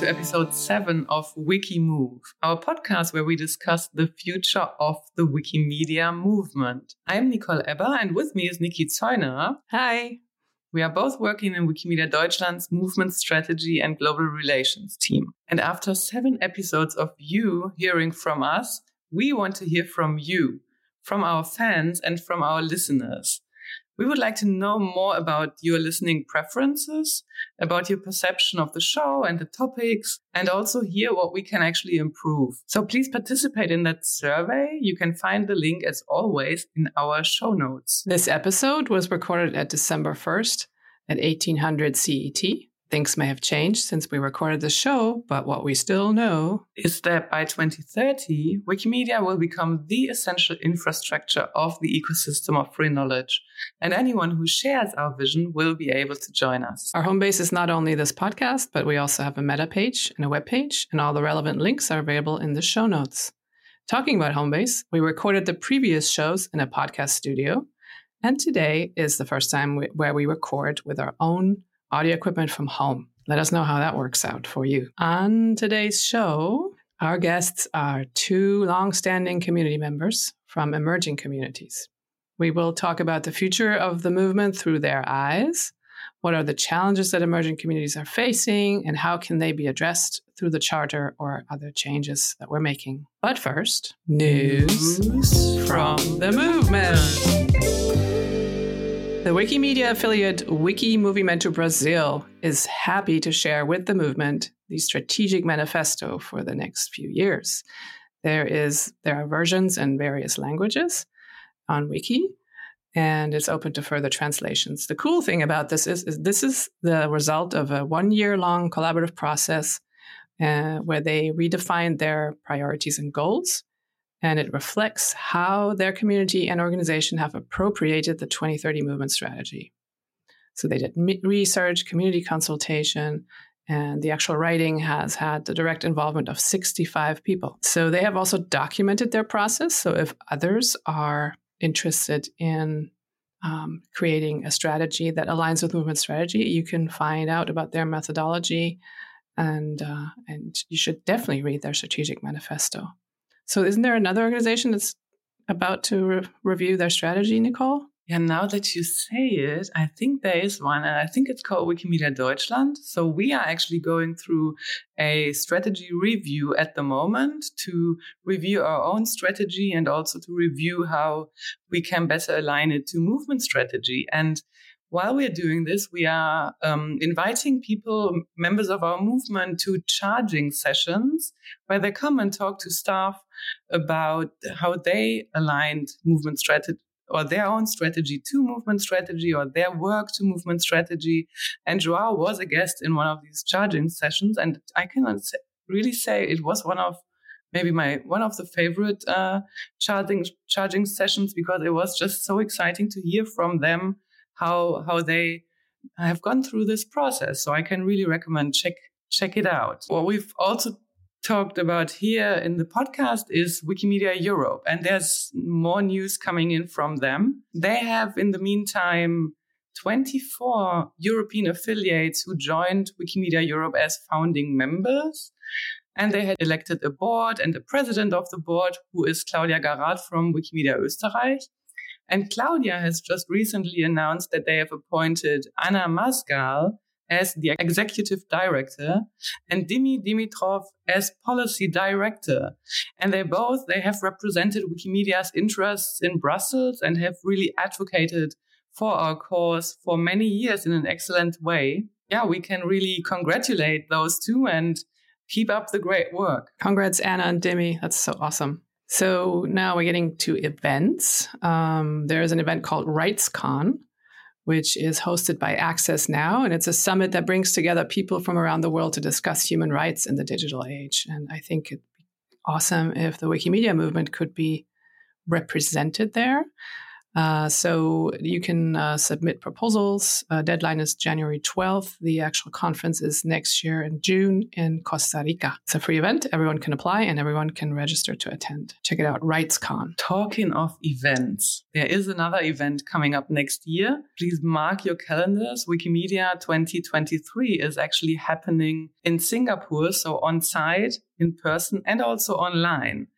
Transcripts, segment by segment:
to episode 7 of Wikimove, our podcast where we discuss the future of the Wikimedia movement. I'm Nicole Ebber and with me is Nikki Zeuner. Hi. We are both working in Wikimedia Deutschland's movement strategy and global relations team. And after seven episodes of you hearing from us, we want to hear from you, from our fans and from our listeners. We would like to know more about your listening preferences, about your perception of the show and the topics, and also hear what we can actually improve. So please participate in that survey. You can find the link, as always, in our show notes. This episode was recorded at December 1st at 1800 CET. Things may have changed since we recorded the show, but what we still know is that by 2030, Wikimedia will become the essential infrastructure of the ecosystem of free knowledge. And anyone who shares our vision will be able to join us. Our home base is not only this podcast, but we also have a meta page and a web page, and all the relevant links are available in the show notes. Talking about Homebase, we recorded the previous shows in a podcast studio, and today is the first time we, where we record with our own audio equipment from home. Let us know how that works out for you. On today's show, our guests are two long-standing community members from emerging communities. We will talk about the future of the movement through their eyes. What are the challenges that emerging communities are facing, and how can they be addressed through the charter or other changes that we're making? But first, news, news from the movement. The Wikimedia affiliate Wiki Movimento Brazil is happy to share with the movement the strategic manifesto for the next few years. There is there are versions in various languages on Wiki, and it's open to further translations. The cool thing about this is, is this is the result of a one year long collaborative process uh, where they redefined their priorities and goals and it reflects how their community and organization have appropriated the 2030 movement strategy. So they did research, community consultation, and the actual writing has had the direct involvement of 65 people. So they have also documented their process. So if others are interested in um, creating a strategy that aligns with movement strategy, you can find out about their methodology, and uh, and you should definitely read their strategic manifesto. So, isn't there another organization that's about to re- review their strategy, Nicole? Yeah, now that you say it, I think there is one, and I think it's called Wikimedia Deutschland. So we are actually going through a strategy review at the moment to review our own strategy and also to review how we can better align it to movement strategy. And while we're doing this, we are um, inviting people, members of our movement, to charging sessions where they come and talk to staff about how they aligned movement strategy or their own strategy to movement strategy or their work to movement strategy. And Joao was a guest in one of these charging sessions, and I cannot really say it was one of maybe my one of the favorite uh, charging charging sessions because it was just so exciting to hear from them how how they have gone through this process. So I can really recommend check check it out. What we've also talked about here in the podcast is Wikimedia Europe, and there's more news coming in from them. They have, in the meantime, 24 European affiliates who joined Wikimedia Europe as founding members. And they had elected a board and a president of the board, who is Claudia Garád from Wikimedia Österreich. And Claudia has just recently announced that they have appointed Anna Mazgal as the executive director and Dimi Dimitrov as policy director. And they both, they have represented Wikimedia's interests in Brussels and have really advocated for our cause for many years in an excellent way. Yeah, we can really congratulate those two and keep up the great work. Congrats, Anna and Dimi. That's so awesome. So now we're getting to events. Um, there's an event called RightsCon, which is hosted by Access Now, and it's a summit that brings together people from around the world to discuss human rights in the digital age. And I think it'd be awesome if the Wikimedia movement could be represented there. Uh, so you can uh, submit proposals. Uh, deadline is January 12th. The actual conference is next year in June in Costa Rica. It's a free event. Everyone can apply and everyone can register to attend. Check it out, RightsCon. Talking of events, there is another event coming up next year. Please mark your calendars. Wikimania 2023 is actually happening in Singapore, so on site, in person, and also online.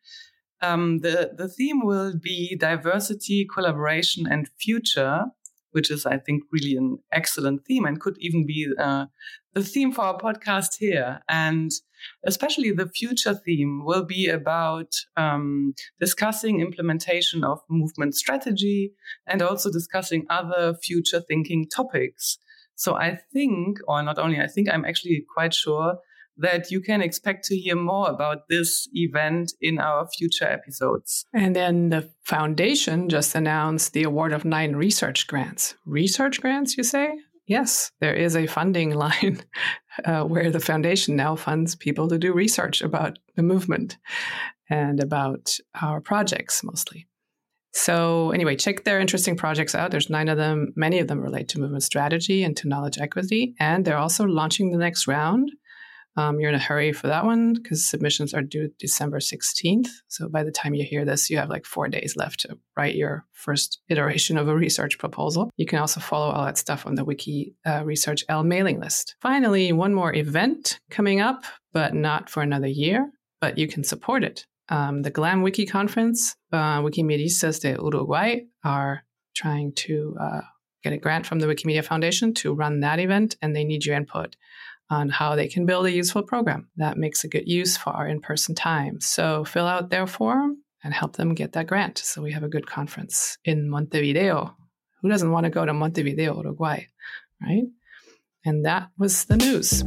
Um, the, the theme will be diversity, collaboration, and future, which is, I think, really an excellent theme and could even be uh, the theme for our podcast here. And especially the future theme will be about um, discussing implementation of movement strategy and also discussing other future thinking topics. So I think, or not only I think, I'm actually quite sure that you can expect to hear more about this event in our future episodes. And then the foundation just announced the award of nine research grants. Research grants, you say? Yes, there is a funding line uh, where the foundation now funds people to do research about the movement and about our projects mostly. So, anyway, check their interesting projects out. There's nine of them. Many of them relate to movement strategy and to knowledge equity. And they're also launching the next round um, you're in a hurry for that one because submissions are due December 16th. So by the time you hear this, you have like four days left to write your first iteration of a research proposal. You can also follow all that stuff on the Wiki uh, Research L mailing list. Finally, one more event coming up, but not for another year, but you can support it. Um, the GLAM Wiki Conference, uh, Wikimedistas de Uruguay are trying to uh, get a grant from the Wikimedia Foundation to run that event, and they need your input on how they can build a useful program that makes a good use for our in person time. So fill out their form and help them get that grant so we have a good conference in Montevideo. Who doesn't want to go to Montevideo, Uruguay, right? And that was the news.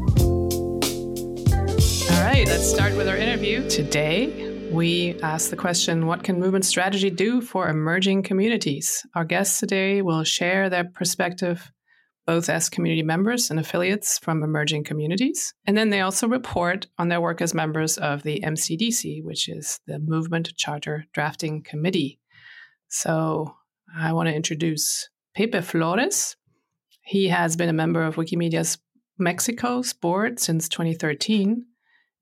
All right, let's start with our interview. Today, we ask the question What can movement strategy do for emerging communities? Our guests today will share their perspective both as community members and affiliates from emerging communities. And then they also report on their work as members of the MCDC, which is the Movement Charter Drafting Committee. So I want to introduce Pepe Flores. He has been a member of Wikimedia's Mexico's board since 2013.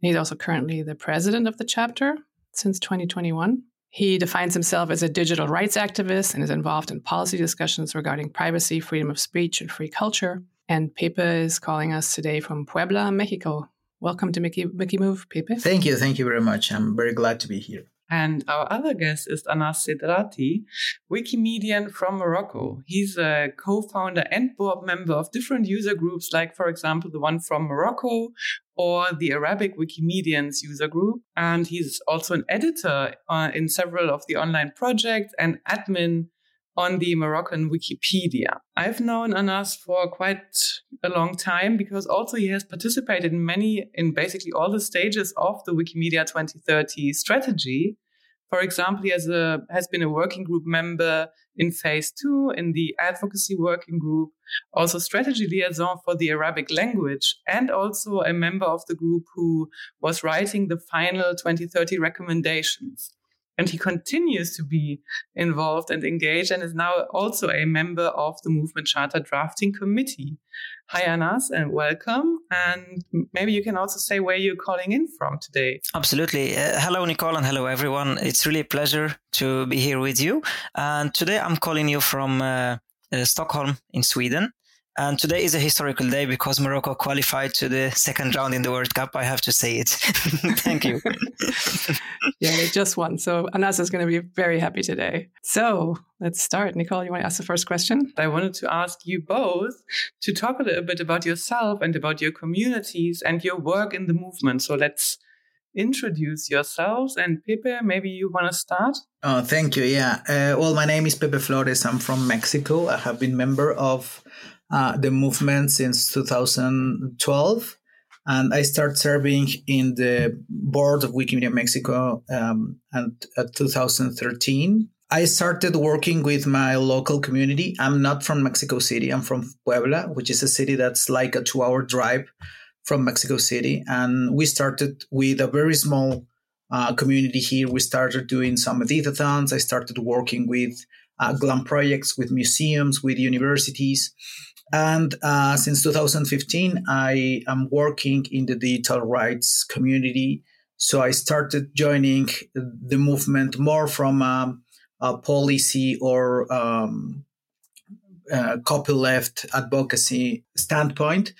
He's also currently the president of the chapter since 2021. He defines himself as a digital rights activist and is involved in policy discussions regarding privacy, freedom of speech, and free culture. And Pepe is calling us today from Puebla, Mexico. Welcome to Mickey, Mickey Move, Pepe. Thank you. Thank you very much. I'm very glad to be here. And our other guest is Anass Sedrati, Wikimedian from Morocco. He's a co-founder and board member of different user groups, like, for example, the one from Morocco or the Arabic Wikimedians user group. And he's also an editor uh, in several of the online projects and admin on the Moroccan Wikipedia. I've known Anass for quite a long time because also he has participated in many, in basically all the stages of the Wikimedia 2030 strategy. For example, he has, a, has been a working group member in phase two in the advocacy working group, also strategy liaison for the Arabic language, and also a member of the group who was writing the final 2030 recommendations. And he continues to be involved and engaged and is now also a member of the Movement Charter Drafting Committee. Hi, Anass, and welcome. And maybe you can also say where you're calling in from today. Absolutely. Uh, hello, Nicole, and hello, everyone. It's really a pleasure to be here with you. And today I'm calling you from uh, uh, Stockholm in Sweden. And today is a historical day because Morocco qualified to the second round in the World Cup. I have to say it. Thank you. yeah, they just won. So Anass is going to be very happy today. So let's start. Nicole, you want to ask the first question? I wanted to ask you both to talk a little bit about yourself and about your communities and your work in the movement. So let's introduce yourselves. And Pepe, maybe you want to start? Oh, thank you. Yeah. Uh, well, my name is Pepe Flores. I'm from Mexico. I have been member of uh, the movement since 2012. And I started serving in the board of Wikimedia Mexico um, and, uh, 2013. I started working with my local community. I'm not from Mexico City. I'm from Puebla, which is a city that's like a two hour drive from Mexico City. And we started with a very small uh, community here. We started doing some editathons. I started working with uh, GLAM projects with museums, with universities. And uh, since 2015, I am working in the digital rights community. So I started joining the movement more from um, a policy or um, copyleft advocacy standpoint.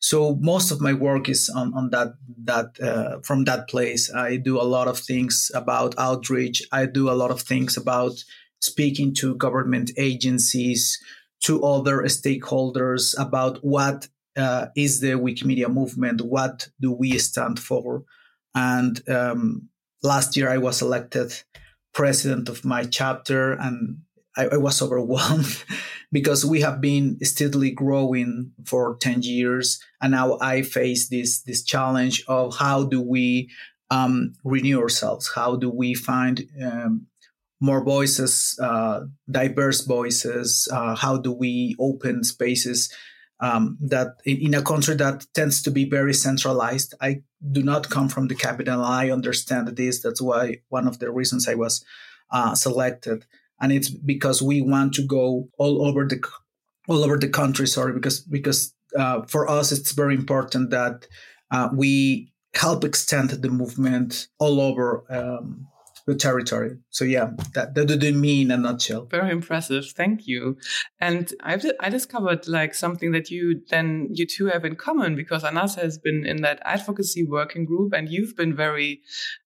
So most of my work is on, on that that uh, from that place. I do a lot of things about outreach. I do a lot of things about speaking to government agencies, to other stakeholders about what uh, is the Wikimedia movement, what do we stand for, and um, last year I was elected president of my chapter, and I, I was overwhelmed because we have been steadily growing for 10 years. And now I face this, this challenge of how do we um, renew ourselves? How do we find um, more voices, uh, diverse voices? Uh, how do we open spaces um, that in, a country that tends to be very centralized? I do not come from the capital. I understand this. That's why one of the reasons I was uh, selected and it's because we want to go all over the all over the country. Sorry, because because uh, for us it's very important that uh, we help extend the movement all over um, the territory. So yeah, that that would me in a nutshell. Very impressive, thank you. And I've I discovered like something that you then you two have in common because Anass has been in that advocacy working group, and you've been very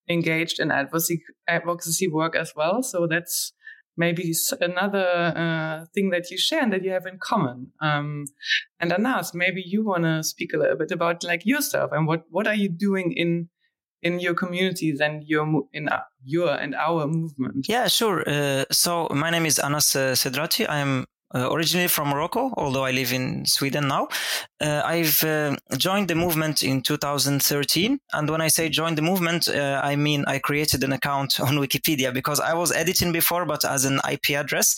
engaged in advocacy advocacy work as well. So that's maybe another uh, thing that you share and that you have in common. Um, and Anass, maybe you want to speak a little bit about like yourself and what what are you doing in in your communities and your in your and our movement. Yeah, sure. Uh, so my name is Anass uh, Sedrati. I am uh, originally from Morocco, although I live in Sweden now. Uh, I've uh, joined the movement in 2013. And when I say joined the movement, uh, I mean I created an account on Wikipedia because I was editing before, but as an IP address.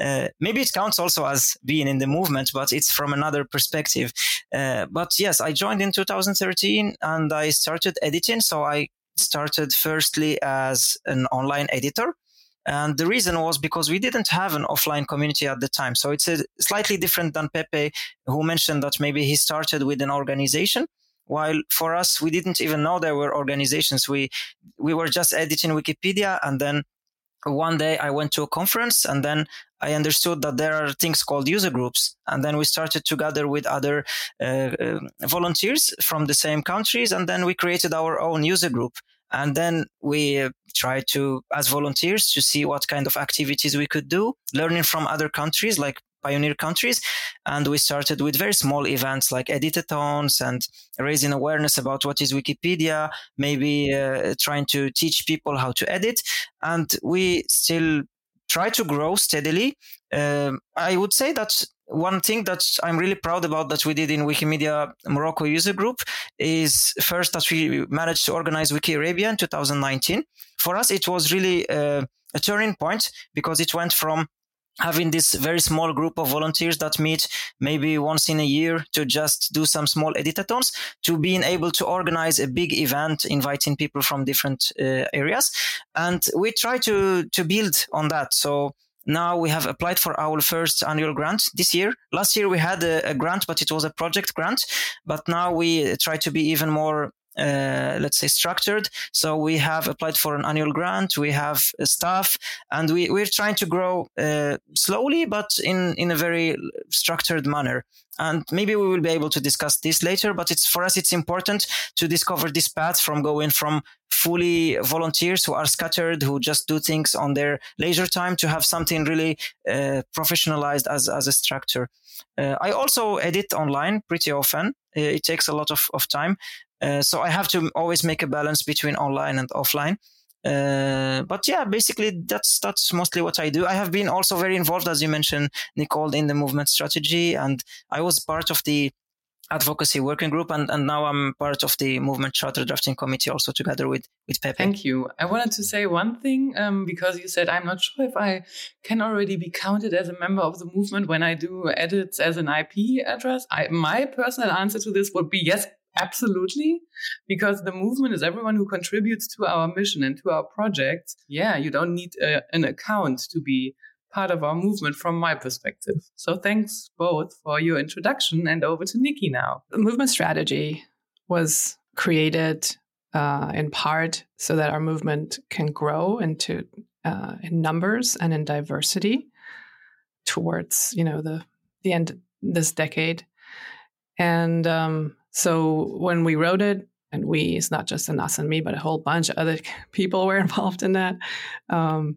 Uh, maybe it counts also as being in the movement, but it's from another perspective. But yes, I joined in 2013 and I started editing. So I started firstly as an online editor and the reason was because we didn't have an offline community at the time. So it's a slightly different than Pepe, who mentioned that maybe he started with an organization. While for us, we didn't even know there were organizations. We, we were just editing Wikipedia. And then one day I went to a conference and then I understood that there are things called user groups. And then we started to gather with other uh, uh, volunteers from the same countries. And then we created our own user group. And then we tried to, as volunteers, to see what kind of activities we could do, learning from other countries like pioneer countries. And we started with very small events like editathons and raising awareness about what is Wikipedia, maybe uh, trying to teach people how to edit. And we still try to grow steadily. Um, I would say that one thing that I'm really proud about that we did in Wikimedia Morocco user group is first that we managed to organize Wiki Arabia in 2019. For us, it was really uh, a turning point because it went from having this very small group of volunteers that meet maybe once in a year to just do some small editathons to being able to organize a big event inviting people from different uh, areas and we try to to build on that so now we have applied for our first annual grant this year. Last year we had a, a grant, but it was a project grant. But now we try to be even more let's say structured. So we have applied for an annual grant. We have staff, and we we're trying to grow uh, slowly, but in in a very structured manner. And maybe we will be able to discuss this later. But it's for us, it's important to discover this path from going from fully volunteers who are scattered, who just do things on their leisure time, to have something really uh, professionalized as as a structure. Uh, I also edit online pretty often. Uh, it takes a lot of, of time. Uh, so I have to always make a balance between online and offline. Uh, but yeah, basically that's that's mostly what I do. I have been also very involved, as you mentioned, Nicole, in the movement strategy, and I was part of the advocacy working group and, and now I'm part of the movement charter drafting committee also together with, with Pepe. Thank you. I wanted to say one thing um, because you said I'm not sure if I can already be counted as a member of the movement when I do edits as an IP address. I, my personal answer to this would be yes, Absolutely. Because the movement is everyone who contributes to our mission and to our projects. Yeah, you don't need a, an account to be part of our movement from my perspective. So thanks both for your introduction and over to Nikki now. The movement strategy was created uh, in part so that our movement can grow into uh, in numbers and in diversity towards you know the the end this decade and um, so when we wrote it and we it's not just Anass and me but a whole bunch of other people were involved in that um,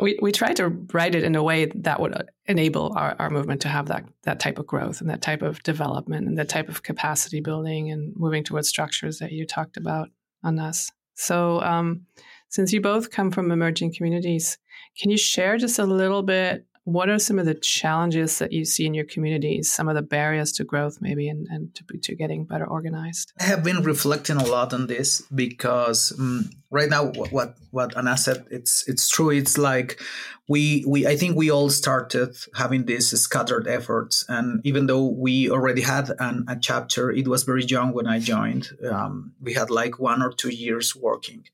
we, we tried to write it in a way that would uh, enable our, our movement to have that that type of growth and that type of development and that type of capacity building and moving towards structures that you talked about Anas. So um, since you both come from emerging communities, can you share just a little bit what are some of the challenges that you see in your communities, some of the barriers to growth, maybe, and, and to, to getting better organized? I have been reflecting a lot on this because um, right now, what, what what Anna said, it's it's true. It's like we we I think we all started having these scattered efforts, and even though we already had an, a chapter, it was very young when I joined. Um, we had like one or two years working,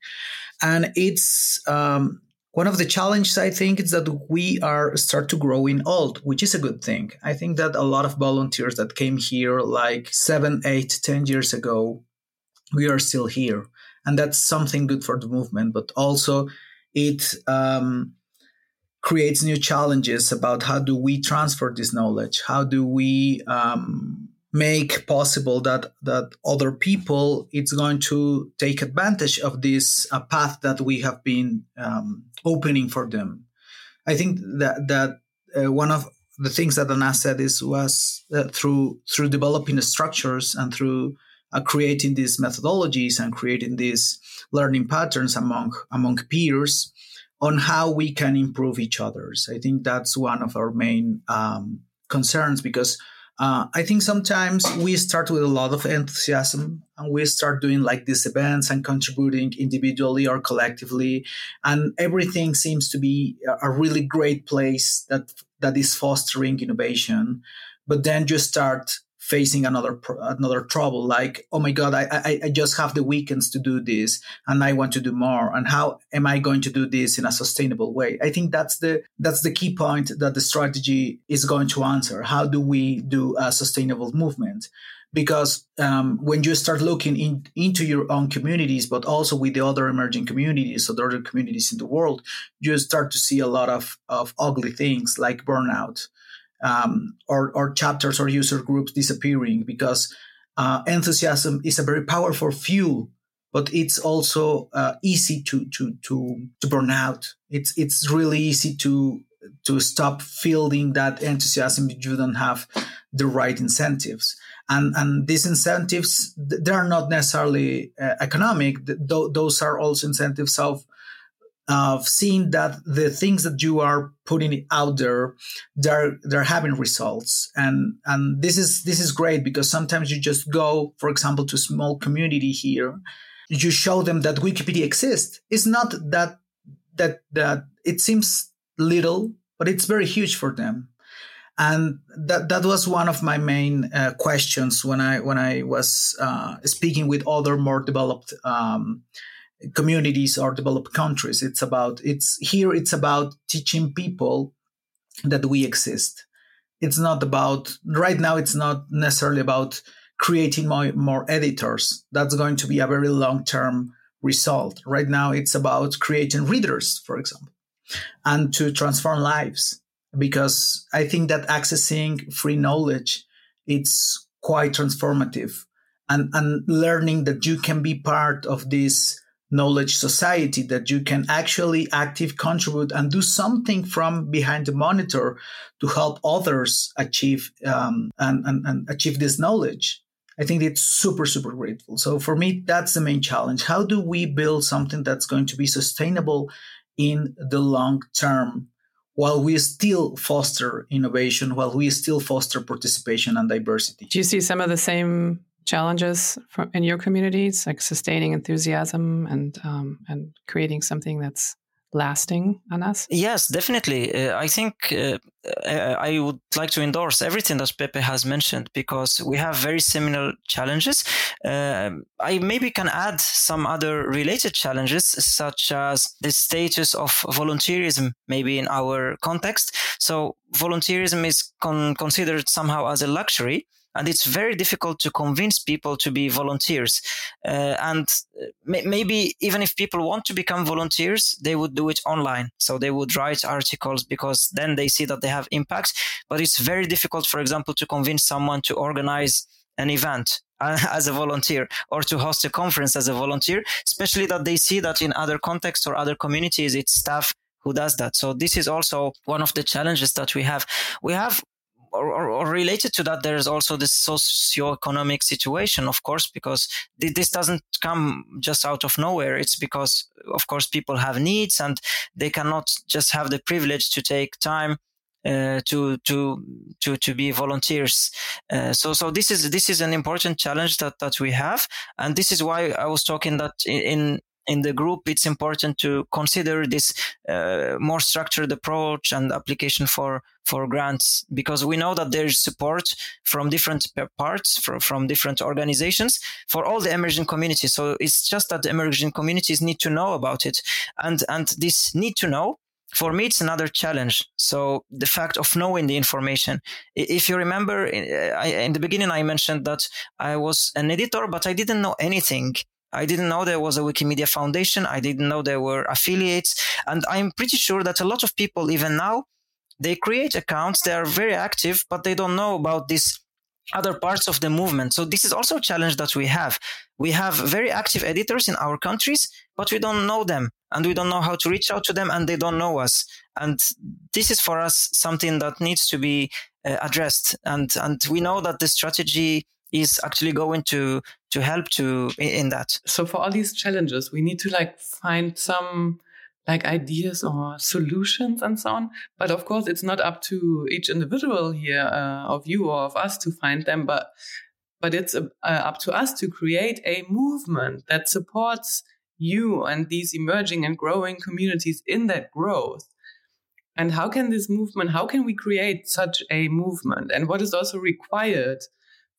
and it's um, one of the challenges I think is that we are start to grow in old, which is a good thing. I think that a lot of volunteers that came here like seven, eight, ten years ago, we are still here, and that's something good for the movement. But also, it um, creates new challenges about how do we transfer this knowledge? How do we um, make possible that that other people it's going to take advantage of this uh, path that we have been um, opening for them. I think that that uh, one of the things that Anna said is was uh, through through developing structures and through uh, creating these methodologies and creating these learning patterns among among peers on how we can improve each other's. I think that's one of our main um, concerns because uh, I think sometimes we start with a lot of enthusiasm and we start doing like these events and contributing individually or collectively, and everything seems to be a really great place that that is fostering innovation. But then you start facing another another trouble like oh my god I, I i just have the weekends to do this and i want to do more and how am i going to do this in a sustainable way? I think that's the that's the key point that the strategy is going to answer. How do we do a sustainable movement? Because um, when you start looking in, into your own communities, but also with the other emerging communities, so the other communities in the world, you start to see a lot of, of ugly things like burnout, um, or, or chapters or user groups disappearing because uh, enthusiasm is a very powerful fuel but it's also uh, easy to, to to to burn out. It's it's really easy to to stop feeling that enthusiasm if you don't have the right incentives. And and these incentives they are not necessarily uh, economic. Th- those are also incentives of of seeing that the things that you are putting out there they're they're having results. And and this is this is great because sometimes you just go for example to a small community here. You show them that wikipedia exists. It's not that that that it seems little but it's very huge for them. And that that was one of my main uh, questions when i when i was uh, speaking with other more developed um, communities or developed countries. It's about it's here. It's about teaching people that we exist. It's not about right now. It's not necessarily about creating more, more editors. That's going to be a very long term result. Right now, it's about creating readers, for example, and to transform lives. Because I think that accessing free knowledge, it's quite transformative and, and learning that you can be part of this knowledge society that you can actually active contribute and do something from behind the monitor to help others achieve um, and, and, and achieve this knowledge. I think it's super super grateful. So for me that's the main challenge. How do we build something that's going to be sustainable in the long term while we still foster innovation while we still foster participation and diversity? Do you see some of the same challenges in your communities, like sustaining enthusiasm and um, and creating something that's lasting, Anass? Yes, definitely. Uh, I think uh, uh, I would like to endorse everything that Pepe has mentioned because we have very similar challenges. Uh, I maybe can add some other related challenges, such as the status of volunteerism, maybe in our context. So, volunteerism is con- considered somehow as a luxury and it's very difficult to convince people to be volunteers. Uh, and uh, maybe even if people want to become volunteers, they would do it online. So they would write articles because then they see that they have impact. But it's very difficult, for example, to convince someone to organize an event as a volunteer or to host a conference as a volunteer, especially that they see that in other contexts or other communities, it's staff who does that. So this is also one of the challenges that we have. We have or, or, related to that, there's also this socio-economic situation, of course, because this doesn't come just out of nowhere. It's because, of course, people have needs and they cannot just have the privilege to take time uh, to to to to be volunteers. Uh, so so this is this is an important challenge that that we have, and this is why I was talking that in in the group, it's important to consider this uh, more structured approach and application for for grants because we know that there is support from different parts from, from different organizations for all the emerging communities. So it's just that the emerging communities need to know about it, and and this need to know for me it's another challenge. So the fact of knowing the information. If you remember in the beginning i mentioned that i was an editor but i didn't know anything I didn't know there was a Wikimedia Foundation. I didn't know there were affiliates. And I'm pretty sure that a lot of people, even now, they create accounts, they are very active, but they don't know about this other parts of the movement. So this is also a challenge that we have. We have very active editors in our countries, but we don't know them and we don't know how to reach out to them and they don't know us. And this is for us something that needs to be uh, addressed. And, and we know that the strategy is actually going to to help to in that. So for all these challenges we need to like find some like ideas or solutions and so on. But of course it's not up to each individual here uh, of you or of us to find them but but it's uh, up to us to create a movement that supports you and these emerging and growing communities in that growth. And how can this movement how can we create such a movement? And what is also required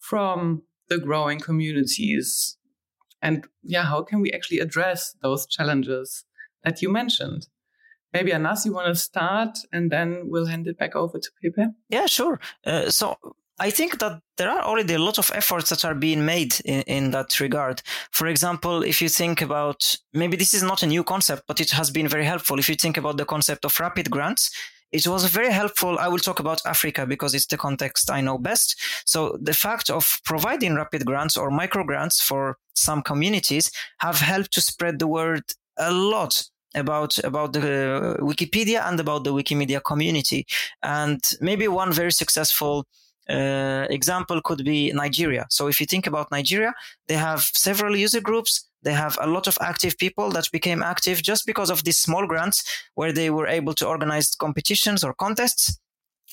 from the growing communities? And yeah, how can we actually address those challenges that you mentioned? Maybe Anass, you want to start and then we'll hand it back over to Pepe? Yeah, sure. Uh, so I think that there are already a lot of efforts that are being made in, in, that regard. For example, if you think about maybe this is not a new concept, but it has been very helpful. If you think about the concept of rapid grants, it was very helpful. I will talk about Africa because it's the context I know best. So the fact of providing rapid grants or micro grants for some communities have helped to spread the word a lot about about the Wikipedia and about the Wikimedia community. And maybe one very successful uh, example could be Nigeria. So if you think about Nigeria, they have several user groups. They have a lot of active people that became active just because of these small grants where they were able to organize competitions or contests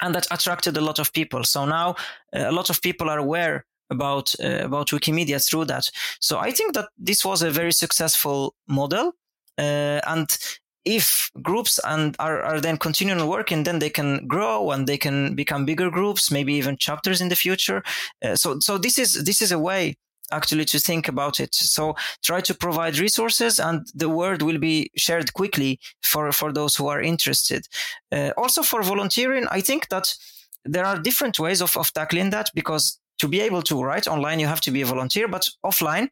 and that attracted a lot of people. So now uh, a lot of people are aware about uh, about Wikimedia through that. So I think that this was a very successful model. Uh, and if groups and are, are then continuing working, then they can grow and they can become bigger groups, maybe even chapters in the future. Uh, so, so this is this is a way actually to think about it. So try to provide resources and the word will be shared quickly for, for those who are interested. Uh, also for volunteering, I think that there are different ways of, of tackling that because to be able to write online, you have to be a volunteer, but offline,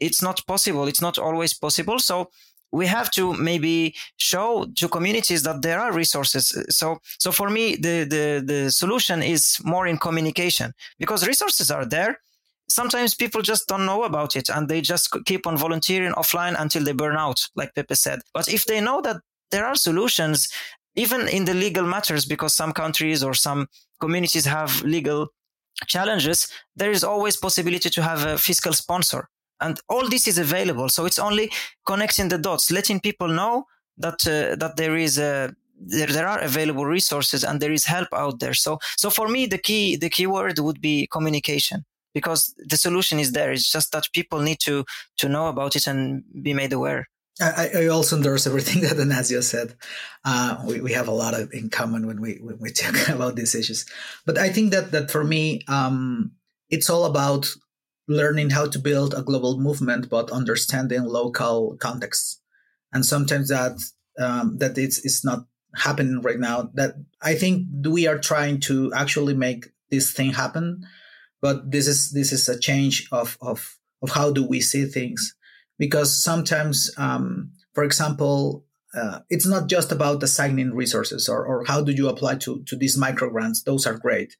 it's not possible. It's not always possible. So we have to maybe show to communities that there are resources. So, so for me, the, the, the solution is more in communication because resources are there. Sometimes people just don't know about it and they just keep on volunteering offline until they burn out, like Pepe said. But if they know that there are solutions, even in the legal matters, because some countries or some communities have legal challenges, there is always possibility to have a fiscal sponsor. And all this is available. So it's only connecting the dots letting people know that uh, that there is a there, there are available resources and there is help out there. So so for me the key the key word would be communication because the solution is there it's just that people need to to know about it and be made aware I, I, also endorse everything that Anasio said. Uh, we, we have a lot of in common when we when we talk about these issues. But I think that that for me, um, it's all about learning how to build a global movement, but understanding local contexts. And sometimes that um, that it's it's not happening right now. That I think we are trying to actually make this thing happen, but this is this is a change of of of how do we see things because sometimes, um, for example, uh, it's not just about assigning resources or, or how do you apply to, to these micro grants. Those are great.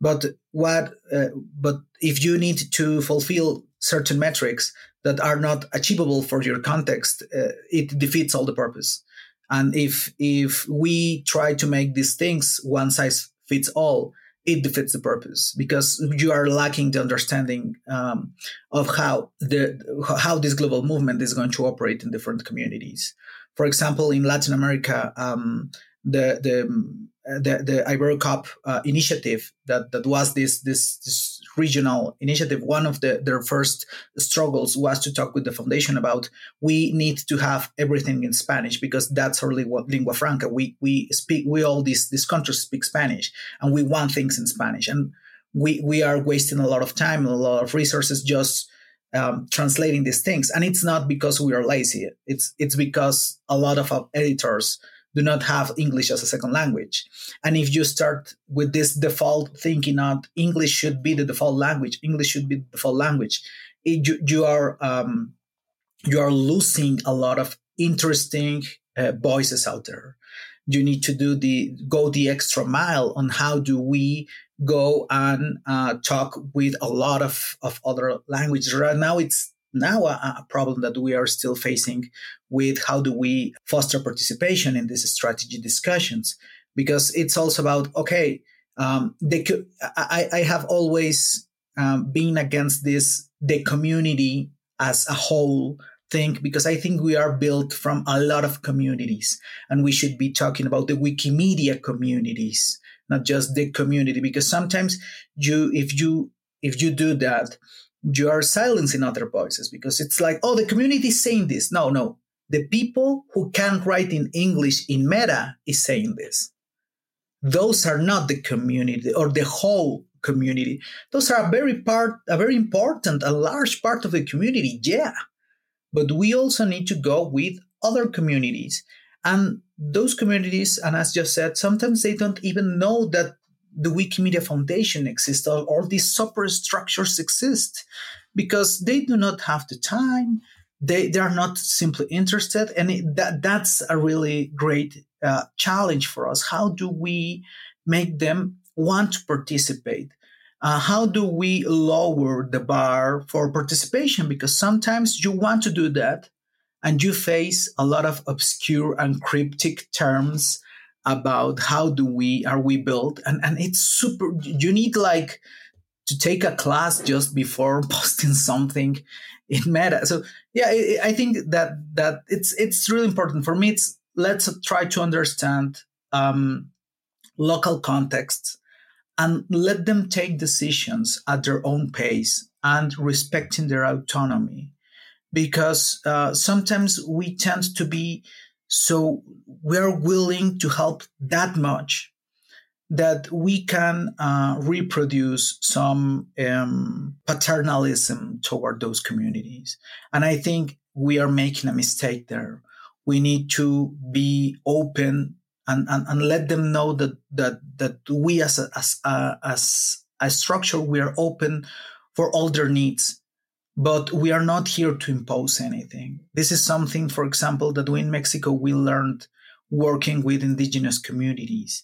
But what, uh, but if you need to fulfill certain metrics that are not achievable for your context, uh, it defeats all the purpose. And if, if we try to make these things one size fits all, it defeats the purpose because you are lacking the understanding um, of how the how this global movement is going to operate in different communities. For example, in Latin America, um, the the the, the Iberocoop uh, initiative that, that was this, this, this regional initiative. One of the, their first struggles was to talk with the foundation about we need to have everything in Spanish because that's our lingua, lingua franca. We we speak we all these these countries speak Spanish and we want things in Spanish and we we are wasting a lot of time and a lot of resources just um, translating these things. And it's not because we are lazy. It's it's because a lot of our editors do not have English as a second language. And if you start with this default thinking that English should be the default language, English should be the default language, it, you, you, are um, you are losing a lot of interesting uh, voices out there. You need to do the go the extra mile on how do we go and uh, talk with a lot of, of other languages. Right now, it's now a, a, problem that we are still facing with how do we foster participation in these strategy discussions. Because it's also about okay um, they could, I, I have always um, been against this the community as a whole thing because I think we are built from a lot of communities and we should be talking about the Wikimedia communities, not just the community. Because sometimes you if you if you do that you are silencing other voices because it's like, oh, the community is saying this. No, no. The people who can't write in English in Meta is saying this. Those are not the community or the whole community. Those are a very part, a very important, a large part of the community. Yeah. But we also need to go with other communities. And those communities, and as just said, sometimes they don't even know that the Wikimedia Foundation exists, or all these super structures exist, because they do not have the time. They, they are not simply interested. And it, that, that's a really great uh, challenge for us. How do we make them want to participate? Uh, how do we lower the bar for participation? Because sometimes you want to do that and you face a lot of obscure and cryptic terms about how do we are we built and and it's super you need like to take a class just before posting something. In meta so yeah i think that that it's it's really important. For me it's let's try to understand um, local contexts and let them take decisions at their own pace and respecting their autonomy. Because uh, sometimes we tend to be so we're willing to help that much that we can uh, reproduce some um, paternalism toward those communities. And I think we are making a mistake there. We need to be open and, and, and let them know that, that, that we as a, as, a, as a structure, we are open for all their needs but we are not here to impose anything. This is something, for example, that we in Mexico we learned working with indigenous communities.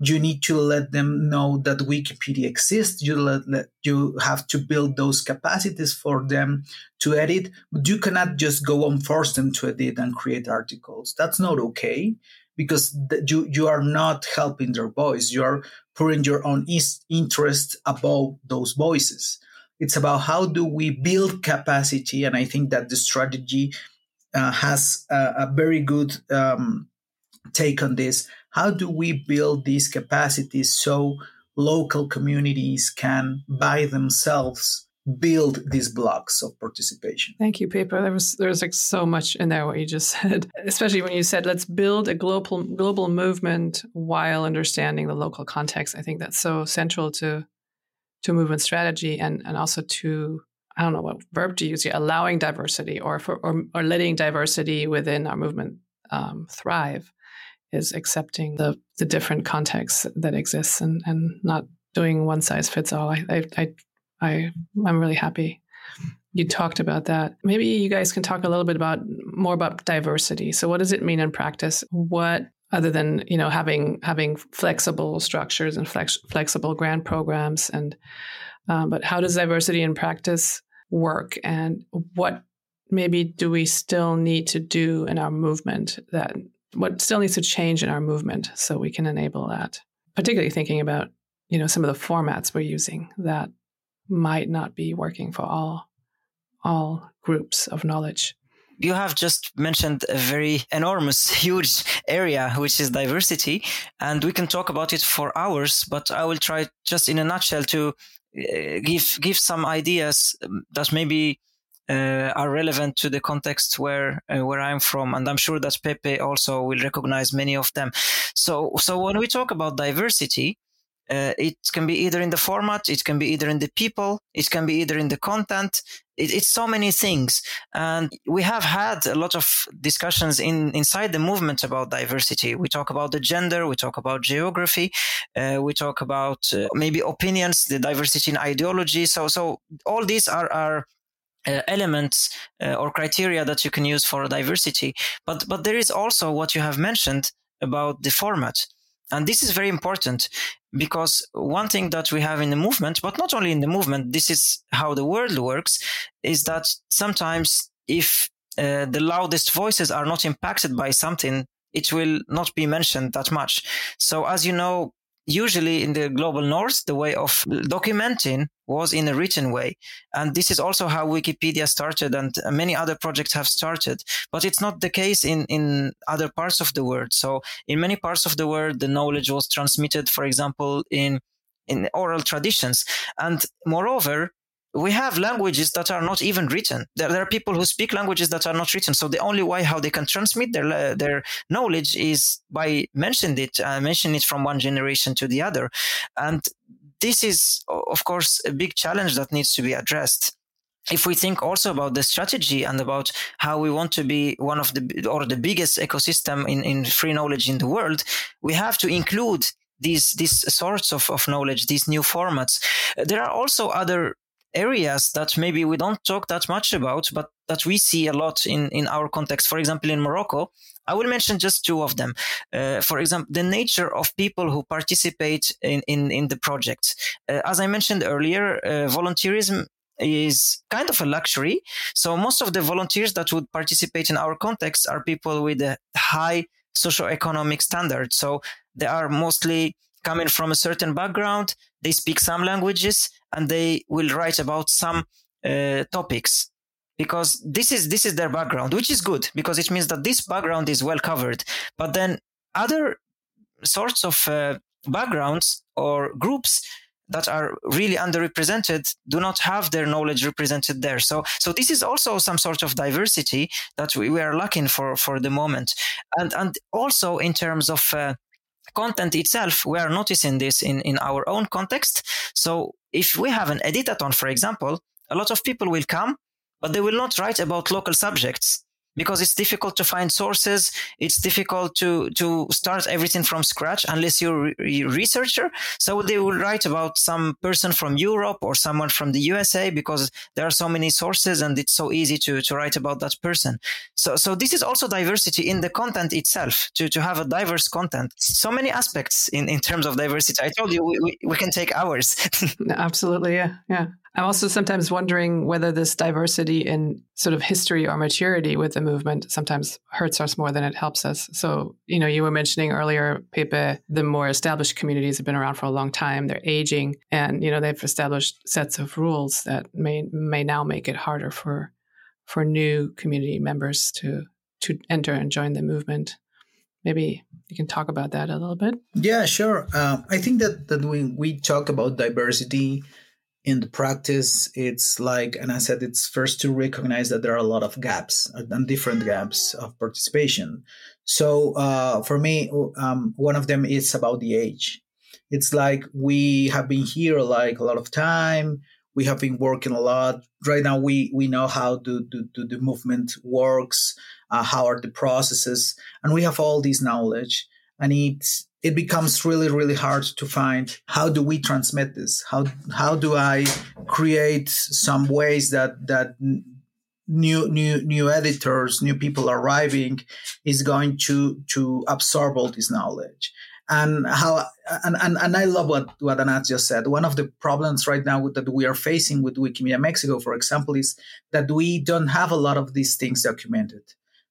You need to let them know that Wikipedia exists. You let, let, you have to build those capacities for them to edit, but you cannot just go and force them to edit and create articles. That's not okay because you you are not helping their voice. You are putting your own interest above those voices. It's about how do we build capacity, and I think that the strategy uh, has a, a, very good um, take on this. How do we build these capacities so local communities can by themselves build these blocks of participation. Thank you, Pepe. There was there was like so much in there what you just said, especially when you said let's build a global global movement while understanding the local context. I think that's so central to to movement strategy and and also to I don't know what verb to use here, allowing diversity or for or, or letting diversity within our movement um, thrive is accepting the the different contexts that exists and and not doing one size fits all. I I, I I I'm really happy you talked about that. Maybe you guys can talk a little bit about more about diversity. So what does it mean in practice? What other than you know having having flexible structures and flex, flexible grant programs and um, but how does diversity in practice work? And what maybe do we still need to do in our movement that what still needs to change in our movement so we can enable that? Particularly thinking about you know some of the formats we're using that might not be working for all all groups of knowledge you have just mentioned a very enormous, huge area, which is diversity. And we can talk about it for hours, but I will try just in a nutshell to uh, give, give some ideas um, that maybe uh, are relevant to the context where uh, where I'm from, and I'm sure that Pepe also will recognize many of them. So, so when we talk about diversity, uh, it can be either in the format, it can be either in the people, it can be either in the content. It, it's so many things, and we have had a lot of discussions in inside the movement about diversity. We talk about the gender, we talk about geography, uh, we talk about uh, maybe opinions, the diversity in ideology. So, so all these are are uh, elements uh, or criteria that you can use for diversity. But but there is also what you have mentioned about the format. And this is very important because one thing that we have in the movement, but not only in the movement, this is how the world works, is that sometimes if uh, the loudest voices are not impacted by something, it will not be mentioned that much. So as you know, usually in the global north, the way of documenting was in a written way. And this is also how Wikipedia started and many other projects have started. But it's not the case in, in other parts of the world. So in many parts of the world, the knowledge was transmitted, for example, in in oral traditions. And moreover, we have languages that are not even written. There, there, are people who speak languages that are not written. So the only way how they can transmit their their knowledge is by mentioning it, uh, mentioning it from one generation to the other, and this is of course a big challenge that needs to be addressed. If we think also about the strategy and about how we want to be one of the or the biggest ecosystem in, in free knowledge in the world, we have to include these these sorts of, of knowledge, these new formats. There are also other areas that maybe we don't talk that much about, but that we see a lot in, in our context. For example, in Morocco, I will mention just two of them. Uh, for example, the nature of people who participate in, in, in the project. Uh, as I mentioned earlier, uh, volunteerism is kind of a luxury. So most of the volunteers that would participate in our context are people with a high socioeconomic standard. So they are mostly coming from a certain background. They speak some languages and they will write about some uh, topics. Because this is this is their background which is good because it means that this background is well covered. But then other sorts of uh, backgrounds or groups that are really underrepresented do not have their knowledge represented there. So so this is also some sort of diversity that we, we are lacking for for the moment. And and also in terms of uh, content itself, we are noticing this in, in our own context. So if we have an editathon, for example, a lot of people will come, but they will not write about local subjects because it's difficult to find sources. It's difficult to, to start everything from scratch unless you're a researcher. So they will write about some person from Europe or someone from the USA because there are so many sources and it's so easy to, to write about that person. So, so this is also diversity in the content itself to, to have a diverse content. So many aspects in, in terms of diversity. I told you we, we, we can take hours. Absolutely. Yeah. Yeah. I'm also sometimes wondering whether this diversity in sort of history or maturity with the movement sometimes hurts us more than it helps us. So, you know, you were mentioning earlier, Pepe, the more established communities have been around for a long time. They're aging and, you know, they've established sets of rules that may may now make it harder for for new community members to to enter and join the movement. Maybe you can talk about that a little bit. Yeah, sure. Uh, I think that, that when we talk about diversity, in the practice, it's like, and I said, it's first to recognize that there are a lot of gaps and different gaps of participation. So uh, for me, um, one of them is about the age. It's like we have been here like a lot of time. We have been working a lot. Right now, we we know how the the, the movement works, uh, how are the processes, and we have all this knowledge. And it's it becomes really really hard to find how do we transmit this how how do i create some ways that that new new new editors new people arriving is going to to absorb all this knowledge and how and, and, and I love what, what Anass just said. One of the problems right now that we are facing with Wikimedia Mexico, for example, is that we don't have a lot of these things documented.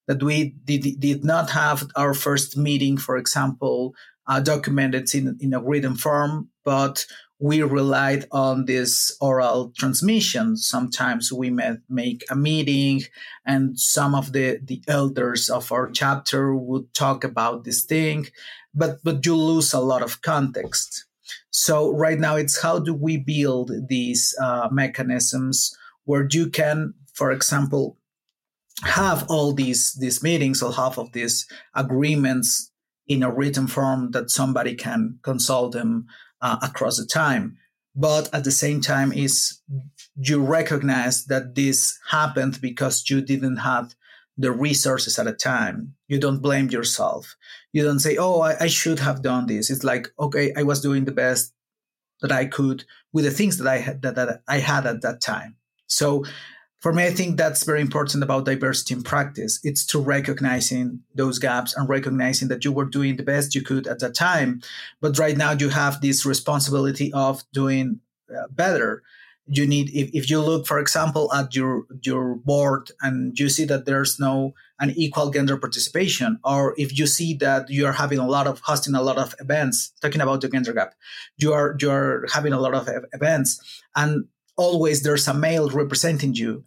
That we did, did not have our first meeting, for example, uh, documented in, in a written form, but we relied on this oral transmission. Sometimes we may make a meeting and some of the, the elders of our chapter would talk about this thing, but, but you lose a lot of context. So right now it's how do we build these uh, mechanisms where you can, for example, have all these these meetings or half of these agreements in a written form that somebody can consult them uh, across the time. But at the same time, is you recognize that this happened because you didn't have the resources at a time. You don't blame yourself. You don't say, "Oh, I, I should have done this." It's like, okay, I was doing the best that I could with the things that I had that, that I had at that time. So for me, I think that's very important about diversity in practice. It's to recognizing those gaps and recognizing that you were doing the best you could at that time. But right now you have this responsibility of doing uh, better. You need, if, if you look, for example, at your, your board and you see that there's no an equal gender participation, or if you see that you are having a lot of hosting a lot of events, talking about the gender gap, you are, you are having a lot of events and always there's a male representing you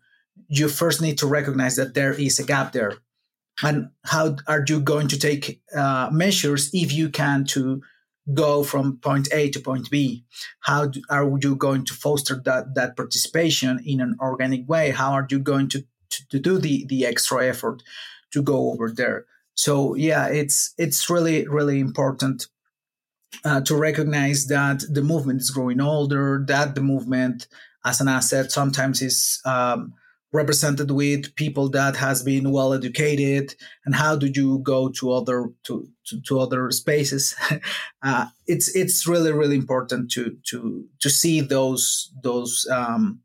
you first need to recognize that there is a gap there. And how are you going to take uh, measures if you can to go from point a to point b? How do, are you going to foster that that participation in an organic way? How are you going to to, to do the the extra effort to go over there? So yeah it's it's really really important uh, to recognize that the movement is growing older that the movement as an asset sometimes is um, represented with people that has been well educated and how do you go to other to to, to other spaces? Uh, it's it's really really important to to to see those those um,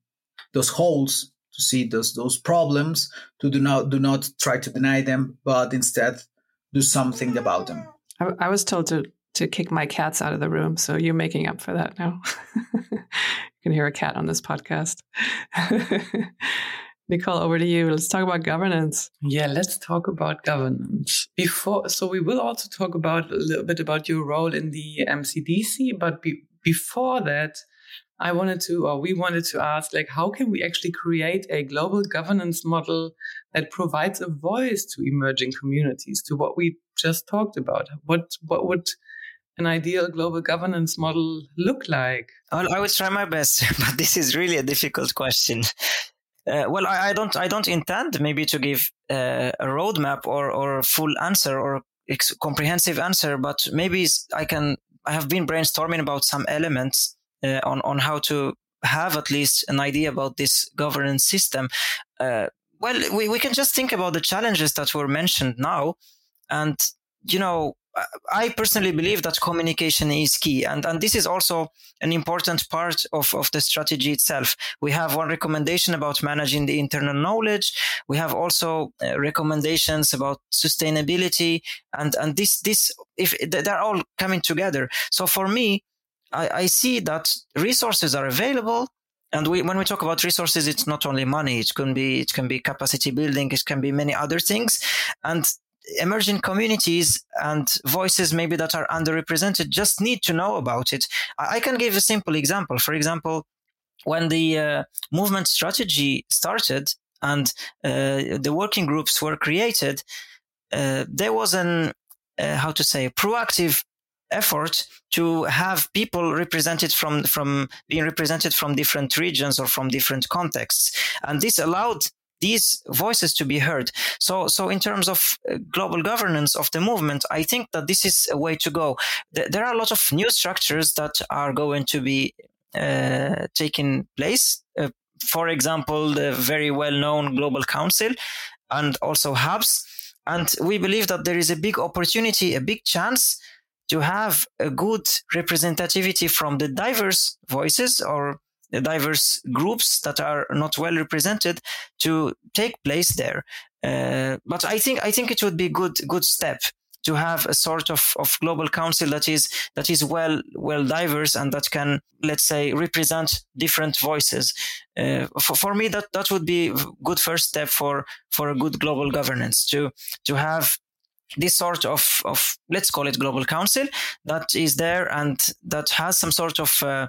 those holes to see those those problems to do not do not try to deny them but instead do something about them. I, I was told to to kick my cats out of the room so you're making up for that now. You can hear a cat on this podcast Nicole, over to you. Let's talk about governance. Yeah, let's talk about governance. Before, so we will also talk about a little bit about your role in the MCDC, but be, before that, I wanted to, or we wanted to ask, like, how can we actually create a global governance model that provides a voice to emerging communities, to what we just talked about? What what would an ideal global governance model look like? Well, I would try my best, but this is really a difficult question. Uh, well, I, I, don't. I don't intend maybe to give uh, a roadmap or or a full answer or ex- comprehensive answer, but maybe I can. I have been brainstorming about some elements uh, on on how to have at least an idea about this governance system. Uh, well, we, we can just think about the challenges that were mentioned now, and you know I personally believe that communication is key. And, and this is also an important part of, of the strategy itself. We have one recommendation about managing the internal knowledge. We have also uh, recommendations about sustainability and, and this, this, if they're all coming together. So for me, I, I see that resources are available. And we, when we talk about resources, it's not only money. It can be, it can be capacity building. It can be many other things. And emerging communities and voices maybe that are underrepresented just need to know about it. I can give a simple example. For example, when the uh, movement strategy started and uh, the working groups were created, uh, there was an uh, how to say proactive effort to have people represented from from being represented from different regions or from different contexts and this allowed these voices to be heard. So so in terms of uh, global governance of the movement i think that this is a way to go. There are a lot of new structures that are going to be uh, taking place. Uh, for example the very well known global council and also hubs and we believe that there is a big opportunity, a big chance to have a good representativity from the diverse voices or diverse groups that are not well represented to take place there. Uh, but I think I think it would be good good step to have a sort of, of global council that is that is well well diverse and that can let's say represent different voices. Uh, for, for me, that that would be good first step for for a good global governance to to have this sort of, of let's call it global council that is there and that has some sort of uh,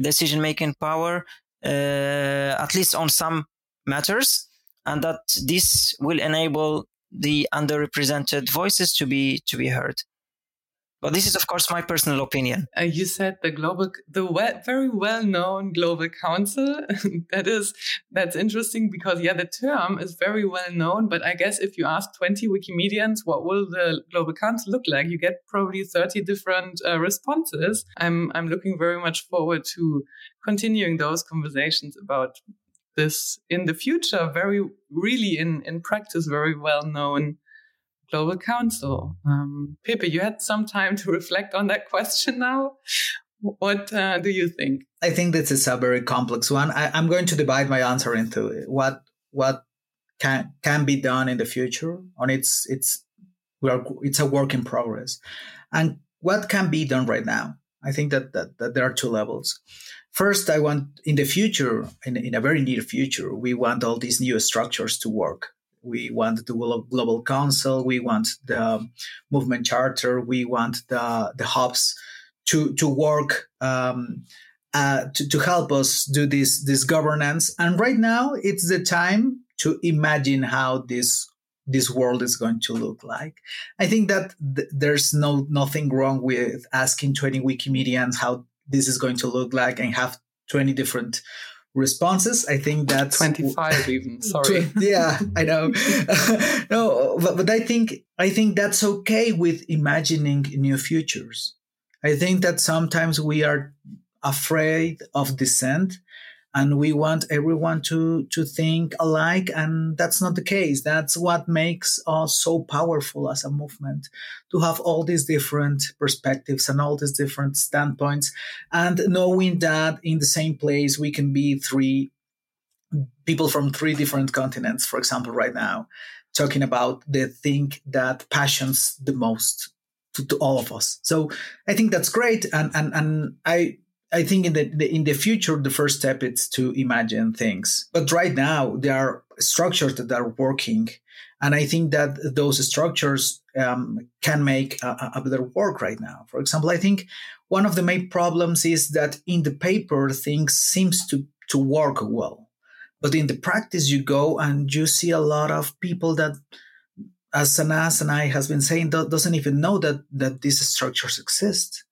decision making power uh, at least on some matters and that this will enable the underrepresented voices to be to be heard. But this is, of course, my personal opinion. Uh, you said the global, the very well-known global council. that is, that's interesting because yeah, the term is very well known. But I guess if you ask twenty Wikimedians, what will the global council look like? You get probably thirty different uh, responses. I'm I'm looking very much forward to continuing those conversations about this in the future very really in in practice very well known global council. Um, you had some time to reflect on that question now. What uh, do you think? I think this is a very complex one. I, am going to divide my answer into what what can can be done in the future on its it's we are it's a work in progress. And what can be done right now? I think that that, that there are two levels. First, I want in the future, in, in a very near future, we want all these new structures to work. We want the global council. We want the movement charter. We want the, the hubs to, to work, um, uh, to, to help us do this, this governance. And right now it's the time to imagine how this this world is going to look like. I think that th- there's no nothing wrong with asking 20 Wikimedians how this is going to look like and have 20 different responses. I think that's 25 even. Sorry. yeah, I know. no, but, but I think I think that's okay with imagining new futures. I think that sometimes we are afraid of dissent and we want everyone to to think alike and that's not the case. That's what makes us so powerful as a movement to have all these different perspectives and all these different standpoints and knowing that in the same place we can be three people from three different continents for example right now talking about the thing that passions the most to, to all of us. So i think that's great and and and i I think in the, the, in the future, the first step is to imagine things. But right now, there are structures that are working, Anass think that those structures um, can make a, a, better work right now. For example, I think one of the main problems is that in the paper things seems to to work well, but in the practice you go and you see a lot of people that as and I has been saying, doesn't even know that that these structures exist.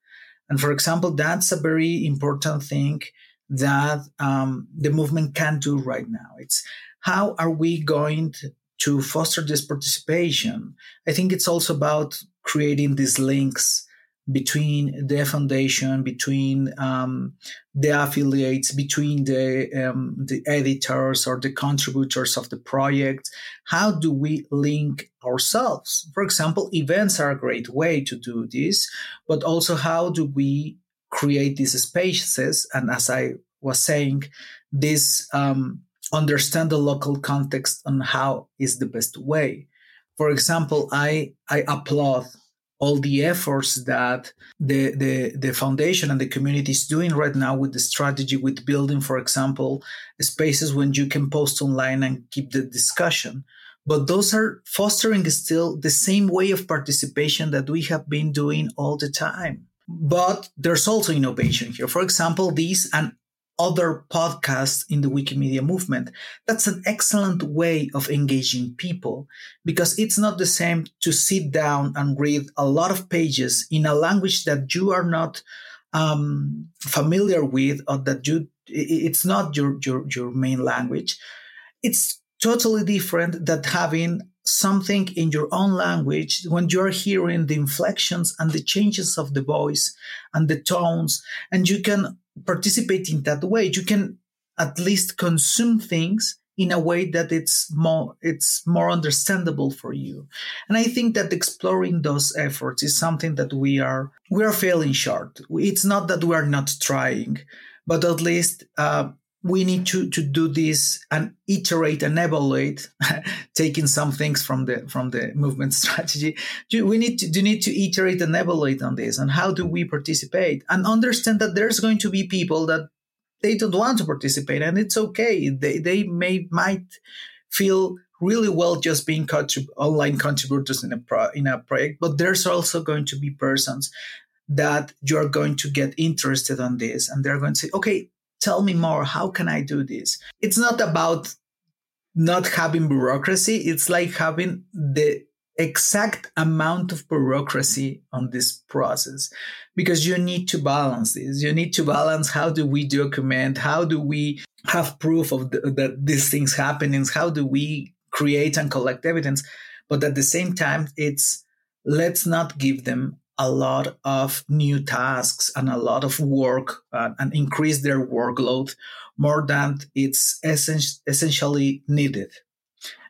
And for example, that's a very important thing that um, the movement can do right now. It's how are we going to foster this participation? I think it's also about creating these links between the foundation, between um, the affiliates, between the um, the editors or the contributors of the project. How do we link ourselves? For example, events are a great way to do this, but also how do we create these spaces? And as I was saying, this um, understand the local context on how is the best way. For example, I I applaud all the efforts that the, the, the foundation and the community is doing right now with the strategy with building, for example, spaces when you can post online and keep the discussion. But those are fostering still the same way of participation that we have been doing all the time. But there's also innovation here. For example, these and other podcasts in the Wikimedia movement. That's an excellent way of engaging people because it's not the same to sit down and read a lot of pages in a language that you are not um, familiar with or that you it's not your, your your main language. It's totally different that having something in your own language when you're hearing the inflections and the changes of the voice and the tones and you can participate in that way. You can at least consume things in a way that it's more it's more understandable for you. And i think that exploring those efforts is something that we are we are failing short. It's not that we are not trying but at least uh, we need to to do this and iterate and evaluate taking some things from the from the movement strategy. We need to do need to iterate and evaluate on this? And how do we participate? And understand that there's going to be people that they don't want to participate and it's okay. They they may might feel really well just being contrib- online contributors in a pro- in a project but there's also going to be persons that you're going to get interested on this and they're going to say okay tell me more. How can I do this? It's not about not having bureaucracy. It's like having the exact amount of bureaucracy on this process because you need to balance this. You need to balance how do we document? How do we have proof of the, that these things happening? How do we create and collect evidence? But at the same time, it's let's not give them a lot of new tasks and a lot of work uh, and increase their workload more than it's essen- essentially needed.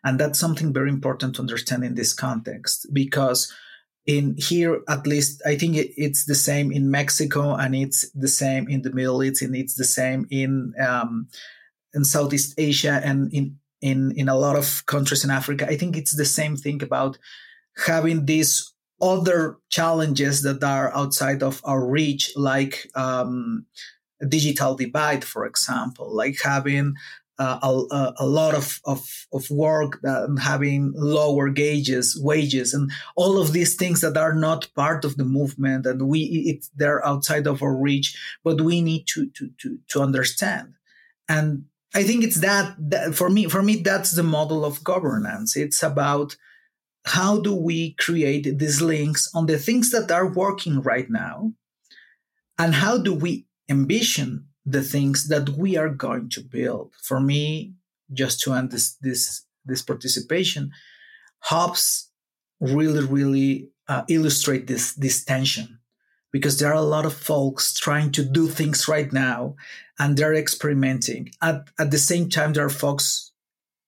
And that's something very important to understand in this context because in here, at least, I think it's the same in Mexico and it's the same in the Middle East and it's the same in, um, in Southeast Asia and in, in, in a lot of countries in Africa. I think it's the same thing about having this other challenges that are outside of our reach, like um, digital divide, for example, like having uh, a, a, lot of, of, of work and having lower gauges, wages, and all of these things that are not part of the movement, and we it, they're outside of our reach, but we need to to to, to understand. And I think it's that, that for me for me that's the model of governance. It's about how do we create these links on the things that are working right now? And how do we envision the things that we are going to build? For me, just to end this, this, this participation, hubs really, really uh, illustrate this, this tension because there are a lot of folks trying to do things right now and they're experimenting. At, at the same time, there are folks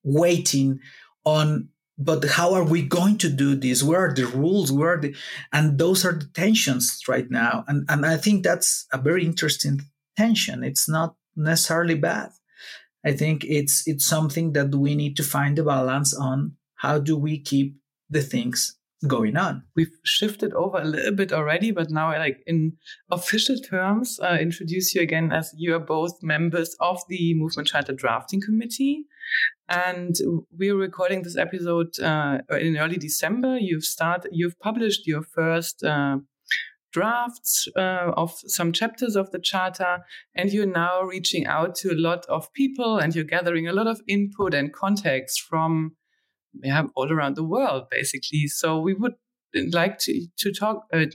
waiting on but how are we going to do this? Where are the rules? Where are the and those are the tensions right now. And and i think that's a very interesting tension. It's not necessarily bad. I think it's it's something that we need to find a balance on how do we keep the things going on we've shifted over a little bit already but now like in official terms uh, introduce you again as you are both members of the movement charter drafting committee and we're recording this episode uh, in early December. You've started, you've published your first uh, drafts uh, of some chapters of the charter, and you're now reaching out to a lot of people, and you're gathering a lot of input and context from yeah, all around the world, basically. So we would like to to talk uh,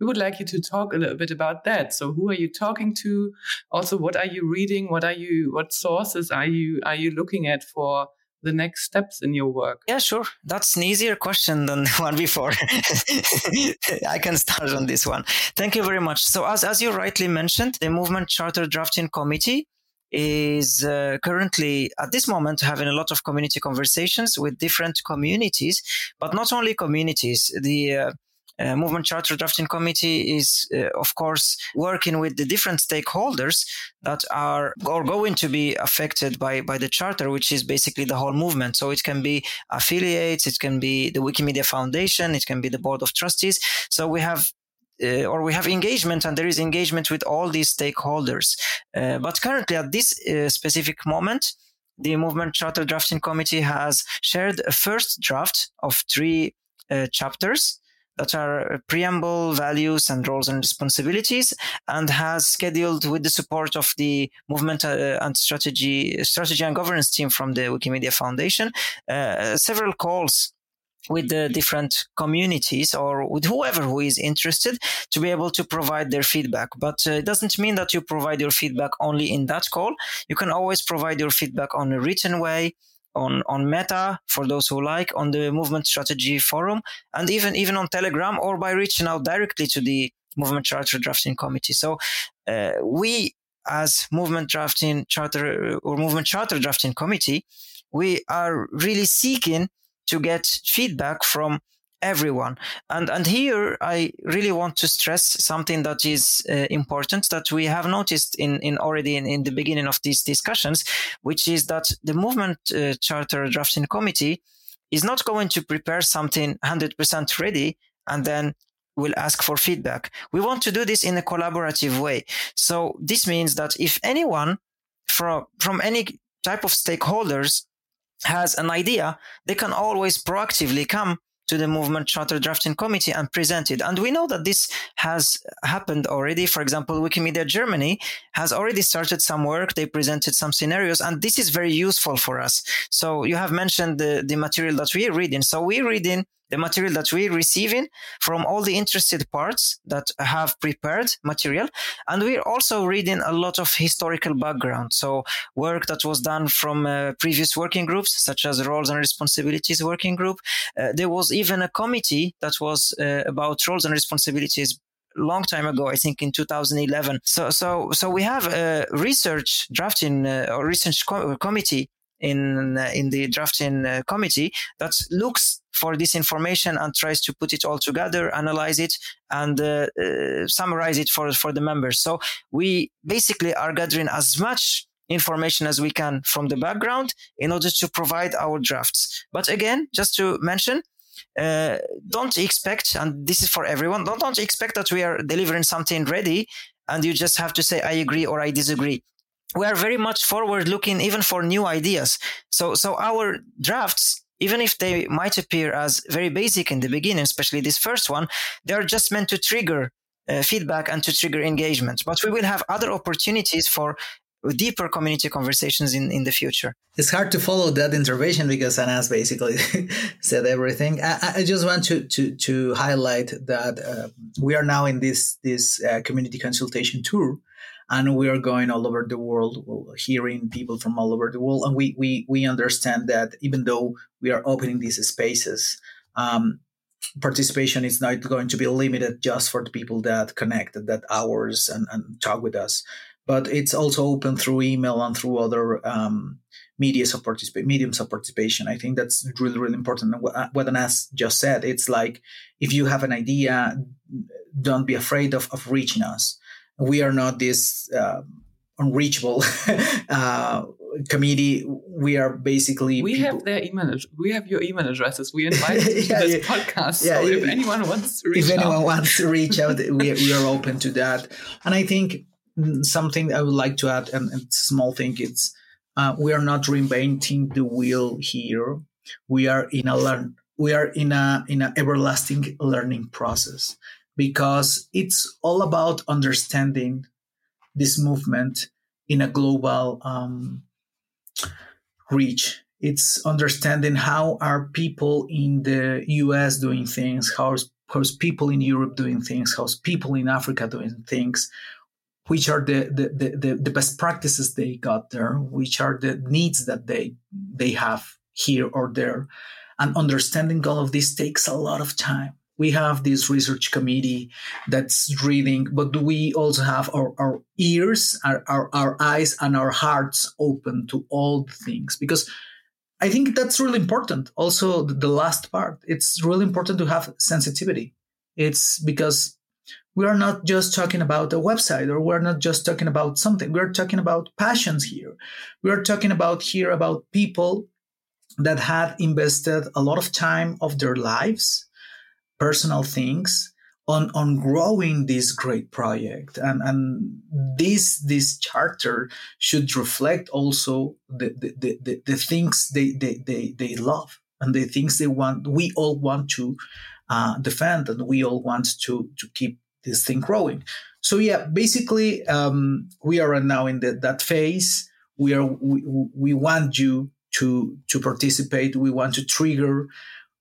we would like you to talk a little bit about that. So who are you talking to? Also, what are you reading? What are you, what sources are you, are you looking at for the next steps in your work? Yeah, sure. That's an easier question than the one before. I can start on this one. Thank you very much. So as, as you rightly mentioned, the Movement Charter Drafting Committee is uh, currently at this moment having a lot of community conversations with different communities, but not only communities. The uh, uh, movement charter drafting committee is uh, of course working with the different stakeholders that are or going to be affected by by the charter which is basically the whole movement so it can be affiliates it can be the wikimedia foundation it can be the board of trustees so we have uh, or we have engagement and there is engagement with all these stakeholders. Uh, but currently at this uh, specific moment the movement charter drafting committee has shared a first draft of three uh, chapters that are preamble, values, and roles and responsibilities, and has scheduled with the support of the movement uh, and strategy, strategy and governance team from the Wikimedia Foundation, uh, several calls with the different communities or with whoever who is interested to be able to provide their feedback. But uh, it doesn't mean that you provide your feedback only in that call. You can always provide your feedback on a written way, on, on Meta for those who like, on the Movement Strategy Forum, and even, even on Telegram or by reaching out directly to the Movement Charter Drafting Committee. So uh, we as Movement Drafting Charter or Movement Charter Drafting Committee, we are really seeking to get feedback from everyone. And and here I really want to stress something that is uh, important that we have noticed in in already in, in, the beginning of these discussions, which is that the movement uh, charter drafting committee is not going to prepare something 100% ready and then will ask for feedback. We want to do this in a collaborative way. So this means that if anyone from from any type of stakeholders has an idea, they can always proactively come to the movement charter drafting committee and present it. And we know that this has happened already. For example, Wikimedia Germany has already started some work. They presented some scenarios and this is very useful for us. So you have mentioned the, the material that we are reading. So we're in the material that we're receiving from all the interested parts that have prepared material. And we're also reading a lot of historical background. So work that was done from uh, previous working groups, such as roles and responsibilities working group. Uh, there was even a committee that was uh, about roles and responsibilities long time ago, I think in 2011. So, so, so we have a research drafting uh, or research co- committee in uh, in the drafting uh, committee that looks for this information and tries to put it all together, analyze it, and uh, uh, summarize it for for the members. So we basically are gathering as much information as we can from the background in order to provide our drafts. But again, just to mention. Uh, don't expect, and this is for everyone, don't, don't expect that we are delivering something ready and you just have to say, I agree or I disagree we are very much forward looking even for new ideas so so our drafts even if they might appear as very basic in the beginning especially this first one they are just meant to trigger uh, feedback and to trigger engagement but we will have other opportunities for deeper community conversations in, in the future. It's hard to follow that intervention because Anass basically said everything. I, I, just want to to, to highlight that uh, we are now in this this uh, community consultation tour, and we are going all over the world hearing people from all over the world and we we we understand that even though we are opening these spaces um, participation is not going to be limited just for the people that connect that hours and, and talk with us but it's also open through email and through other um, mediums of participation mediums of participation. I think that's really really important. What, what Anass just said it's like if you have an idea don't be afraid of, of reaching us we are not this uh, unreachable uh, committee. We are basically we people. have their email. We have your email addresses. We invite you to yeah, this yeah. podcast. Yeah, so if anyone wants to reach if out. anyone wants to reach out, we, we are open to that. And I think something I would like to add, and, and small thing, it's uh, we are not reinventing the wheel here. We are in a learn. We are in a in an everlasting learning process because it's all about understanding this movement in a global um, reach. It's understanding how are people in the US doing things, how's, how's people in Europe doing things, how's people in Africa doing things, which are the, the, the, the best practices they got there, which are the needs that they they have here or there. And understanding all of this takes a lot of time we have this research committee that's reading, but we also have our, our ears, our, our, our eyes, and our hearts open to all things? Because I think that's really important. Also, the last part, it's really important to have sensitivity. It's because we are not just talking about a website or we're not just talking about something. We're talking about passions here. We are talking about here about people that had invested a lot of time of their lives personal things on on growing this great project and and this this charter should reflect also the the, the, the things they, they they they love and the things they want we all want to uh, defend, and we all want to to keep this thing growing. So yeah, basically, um, we are now in the, that phase. We are we, we want you to to participate. We want to trigger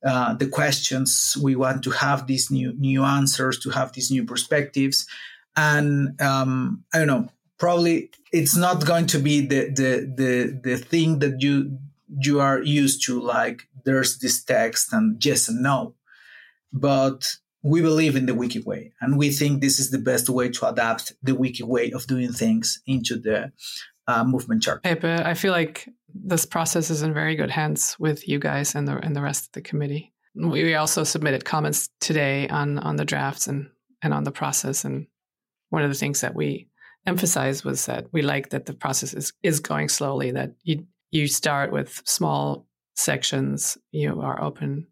uh, the questions. We want to have these new new answers, to have these new perspectives, and um, I don't know. Probably it's not going to be the the the the thing that you you are used to. Like there's this text and yes and no, but we believe in the wiki way and we think this is the best way to adapt the wiki way of doing things into the uh, movement chart. Pepe, I feel like this process is in very good hands with you guys and the and the rest of the committee. We also submitted comments today on on the drafts and and on the process. And one of the things that we emphasized was that we like that the process is is going slowly. That you you start with small sections. You are open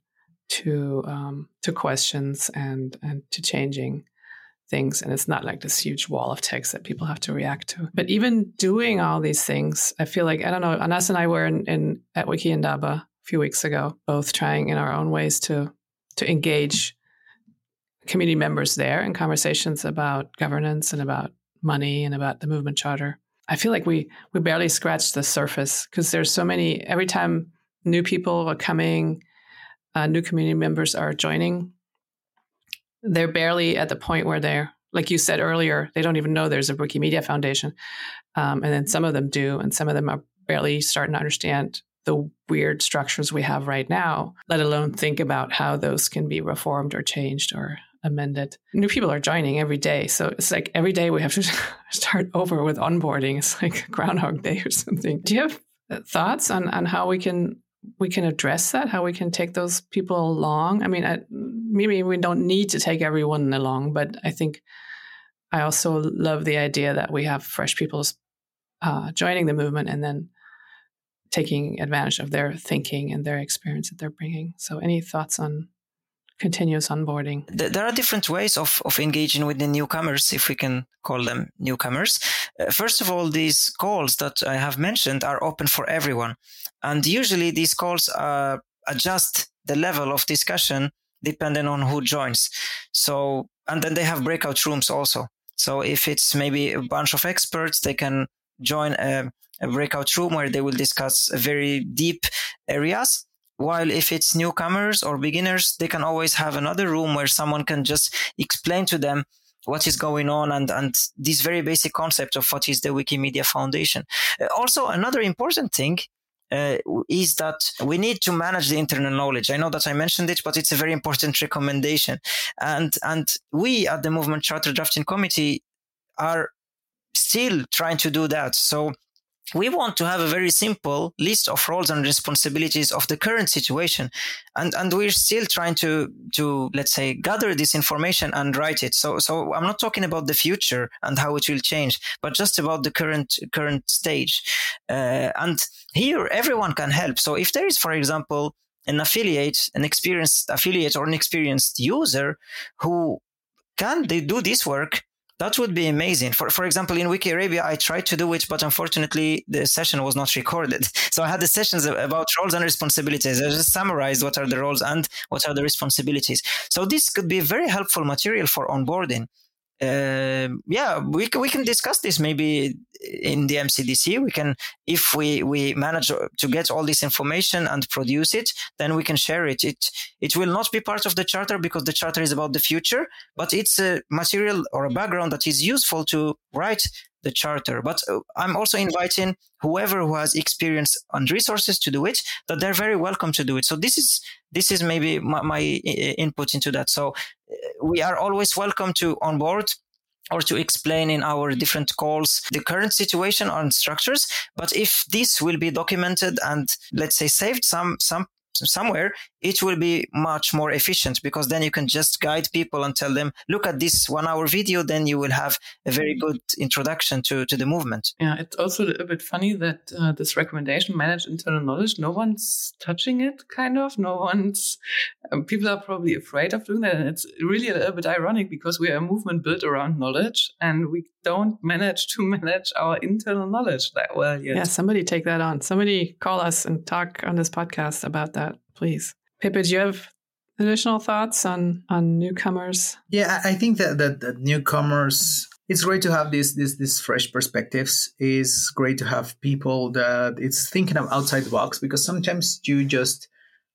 to um, to questions and and to changing things and it's not like this huge wall of text that people have to react to. But even doing all these things i feel like i don't know Anass and i were in, in at wiki indaba a few weeks ago both trying in our own ways to to engage community members there in conversations about governance and about money and about the movement charter. I feel like we we barely scratched the surface because there's so many every time new people are coming uh, new community members are joining, they're barely at the point where they're, like you said earlier, they don't even know there's a Wikimedia Foundation. Um, and then some of them do, and some of them are barely starting to understand the weird structures we have right now, let alone think about how those can be reformed or changed or amended. New people are joining every day. So it's like every day we have to start over with onboarding. It's like Groundhog Day or something. Do you have thoughts on, on how we can we can address that, how we can take those people along. I mean, I, maybe we don't need to take everyone along, but I think I also love the idea that we have fresh people uh, joining the movement and then taking advantage of their thinking and their experience that they're bringing. So, any thoughts on continuous onboarding? There are different ways of, of engaging with the newcomers, if we can call them newcomers. Uh, first of all, these calls that I have mentioned are open for everyone. And usually these calls uh, adjust the level of discussion depending on who joins. So, and then they have breakout rooms also. So if it's maybe a bunch of experts, they can join a, a breakout room where they will discuss very deep areas while if it's newcomers or beginners, they can always have another room where someone can just explain to them what is going on and, and this very basic concept of what is the Wikimedia Foundation. Uh, also, another important thing uh, is that we need to manage the internal knowledge. I know that I mentioned it, but it's a very important recommendation. And, and we at the Movement Charter Drafting Committee are still trying to do that. So we want to have a very simple list of roles and responsibilities of the current situation. And and we're still trying to to let's say gather this information and write it. So so i'm not talking about the future and how it will change but just about the current current stage. Uh, and here everyone can help. So if there is for example an affiliate an experienced affiliate or an experienced user who can they do this work that would be amazing. For for example, in Wiki Arabia, I tried to do it, but unfortunately, the session was not recorded. So I had the sessions about roles and responsibilities. I just summarized what are the roles and what are the responsibilities. So this could be very helpful material for onboarding uh, yeah, we we can discuss this maybe in the MCDC. We can, if we we manage to get all this information and produce it, then we can share it. It it will not be part of the charter because the charter is about the future, but it's a material or a background that is useful to write the charter. But uh, I'm also inviting whoever who has experience and resources to do it, that they're very welcome to do it. So this is this is maybe my, my input into that. So uh, we are always welcome to onboard or to explain in our different calls the current situation on structures. But if this will be documented and let's say saved some some somewhere, it will be much more efficient because then you can just guide people and tell them, look at this one hour video, then you will have a very good introduction to, to the movement. Yeah, it's also a bit funny that uh, this recommendation, manage internal knowledge, no one's touching it, kind of. No one's, um, people are probably afraid of doing that. And it's really a little bit ironic because we are a movement built around knowledge and we don't manage to manage our internal knowledge that well yet. Yeah, somebody take that on. Somebody call us and talk on this podcast about that, please. Pepe, do you have additional thoughts on on newcomers? Yeah, I think that that, that newcomers it's great to have these these these fresh perspectives. It's great to have people that it's thinking of outside the box because sometimes you just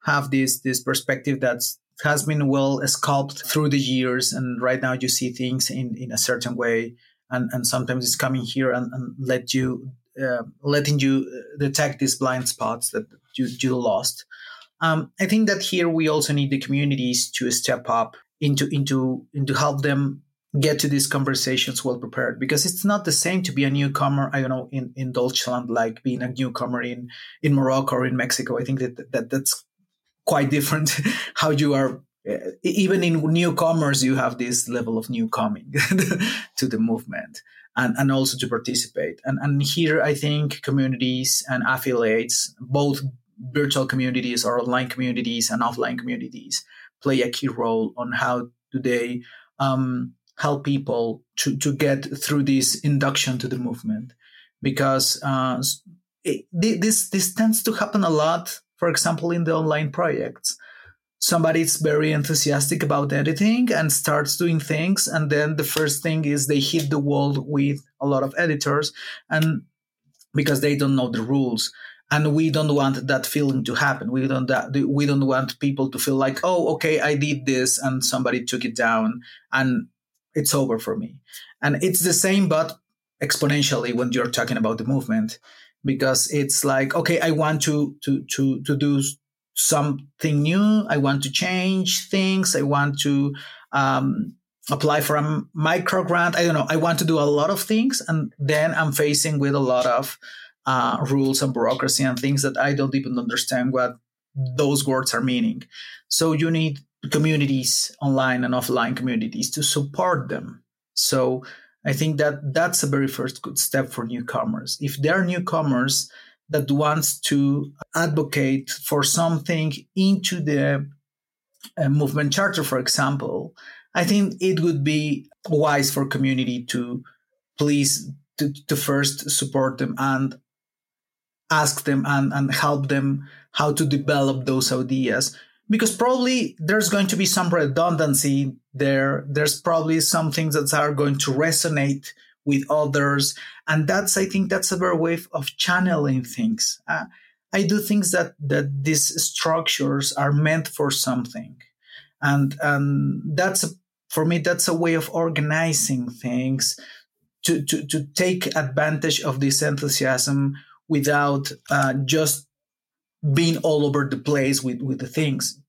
have this this perspective that's has been well sculpted through the years and right now you see things in in a certain way and and sometimes it's coming here and, and let you uh, letting you detect these blind spots that you, you lost um, i think that here we also need the communities to step up into into into help them get to these conversations well prepared because it's not the same to be a newcomer i don't know in in deutschland like being a newcomer in in morocco or in mexico. I think that, that that's quite different how you are uh, even in newcomers you have this level of new coming to the movement and, and also to participate. And, and here i think communities and affiliates both virtual communities or online communities and offline communities play a key role on how do they um, help people to, to get through this induction to the movement. Because uh, it, this this tends to happen a lot for example in the online projects. Somebody's very enthusiastic about editing and starts doing things and then the first thing is they hit the wall with a lot of editors and because they don't know the rules and we don't want that feeling to happen we don't that we don't want people to feel like oh okay i did this and somebody took it down and it's over for me. And it's the same, but exponentially when you're talking about the movement, because it's like, okay, I want to, to, to, to do something new. I want to change things. I want to, um, apply for a micro grant. I don't know. I want to do a lot of things. And then I'm facing with a lot of, uh, rules and bureaucracy and things that I don't even understand what those words are meaning. So you need communities, online and offline communities, to support them. So I think that that's a very first good step for newcomers. If there are newcomers that wants to advocate for something into the uh, movement charter, for example, I think it would be wise for community to please to, to first support them and ask them and, and help them how to develop those ideas because probably there's going to be some redundancy there. There's probably some things that are going to resonate with others. And that's, I think that's a better way of channeling things. Uh, I do think that, that these structures are meant for something. And, and that's, for me, that's a way of organizing things to, to, to take advantage of this enthusiasm without uh, just being all over the place with, with the things,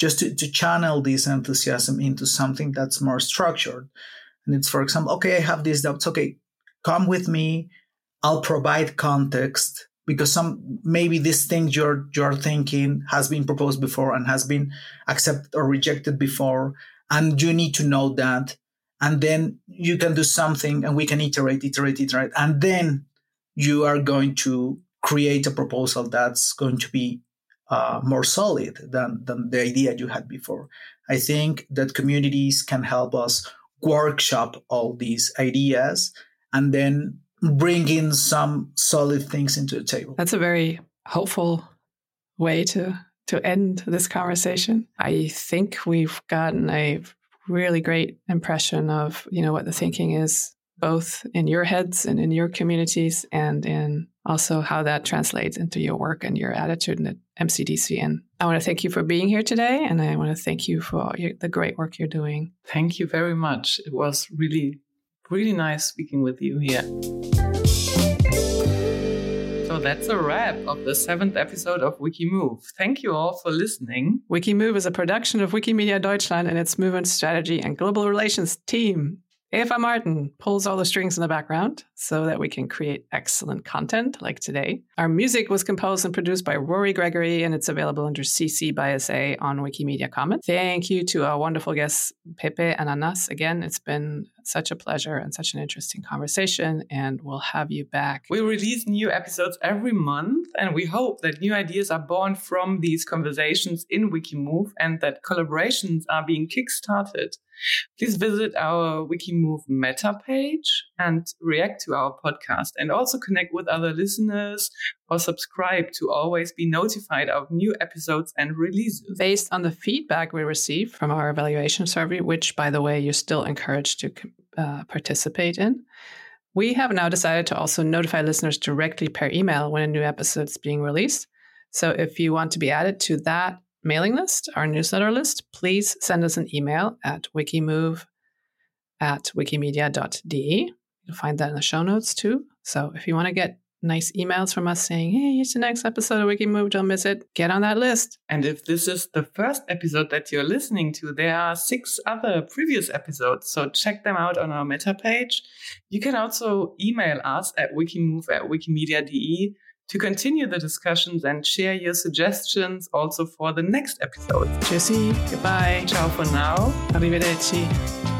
just to, to channel this enthusiasm into something that's more structured. And it's, for example, okay, I have these doubts. Okay, come with me. I'll provide context because some maybe this thing you're you're thinking has been proposed before and has been accepted or rejected before, and you need to know that. And then you can do something, and we can iterate, iterate, iterate, and then you are going to create a proposal that's going to be uh, more solid than, than the idea you had before. I think that communities can help us workshop all these ideas and then bring in some solid things into the table. That's a very hopeful way to to end this conversation. I think we've gotten a really great impression of, you know, what the thinking is both in your heads and in your communities and in also how that translates into your work and your attitude at MCDC. And I want to thank you for being here today. And I want to thank you for your, the great work you're doing. Thank you very much. It was really, really nice speaking with you here. So that's a wrap of the seventh episode of Wikimove. Thank you all for listening. Wikimove is a production of Wikimedia Deutschland and its movement strategy and global relations team. Eva Martin pulls all the strings in the background so that we can create excellent content like today. Our music was composed and produced by Rory Gregory, and it's available under CC by SA on Wikimedia Commons. Thank you to our wonderful guests, Pepe and Anass. Again, it's been such a pleasure and such an interesting conversation, and we'll have you back. We release new episodes every month, and we hope that new ideas are born from these conversations in Wikimove and that collaborations are being kickstarted. Please visit our Wikimove meta page and react to our podcast and also connect with other listeners or subscribe to always be notified of new episodes and releases. Based on the feedback we received from our evaluation survey, which, by the way, you're still encouraged to uh, participate in, we have now decided to also notify listeners directly per email when a new episode is being released. So if you want to be added to that mailing list, our newsletter list, please send us an email at wikimove at wikimedia.de. You'll find that in the show notes too. So if you want to get nice emails from us saying, hey, here's the next episode of Wikimove, don't miss it, get on that list. And if this is the first episode that you're listening to, there are six other previous episodes. So check them out on our meta page. You can also email us at wikimove at wikimedia.de to continue the discussions and share your suggestions also for the next episode. Tschüssi, goodbye. Ciao for now. Arrivederci.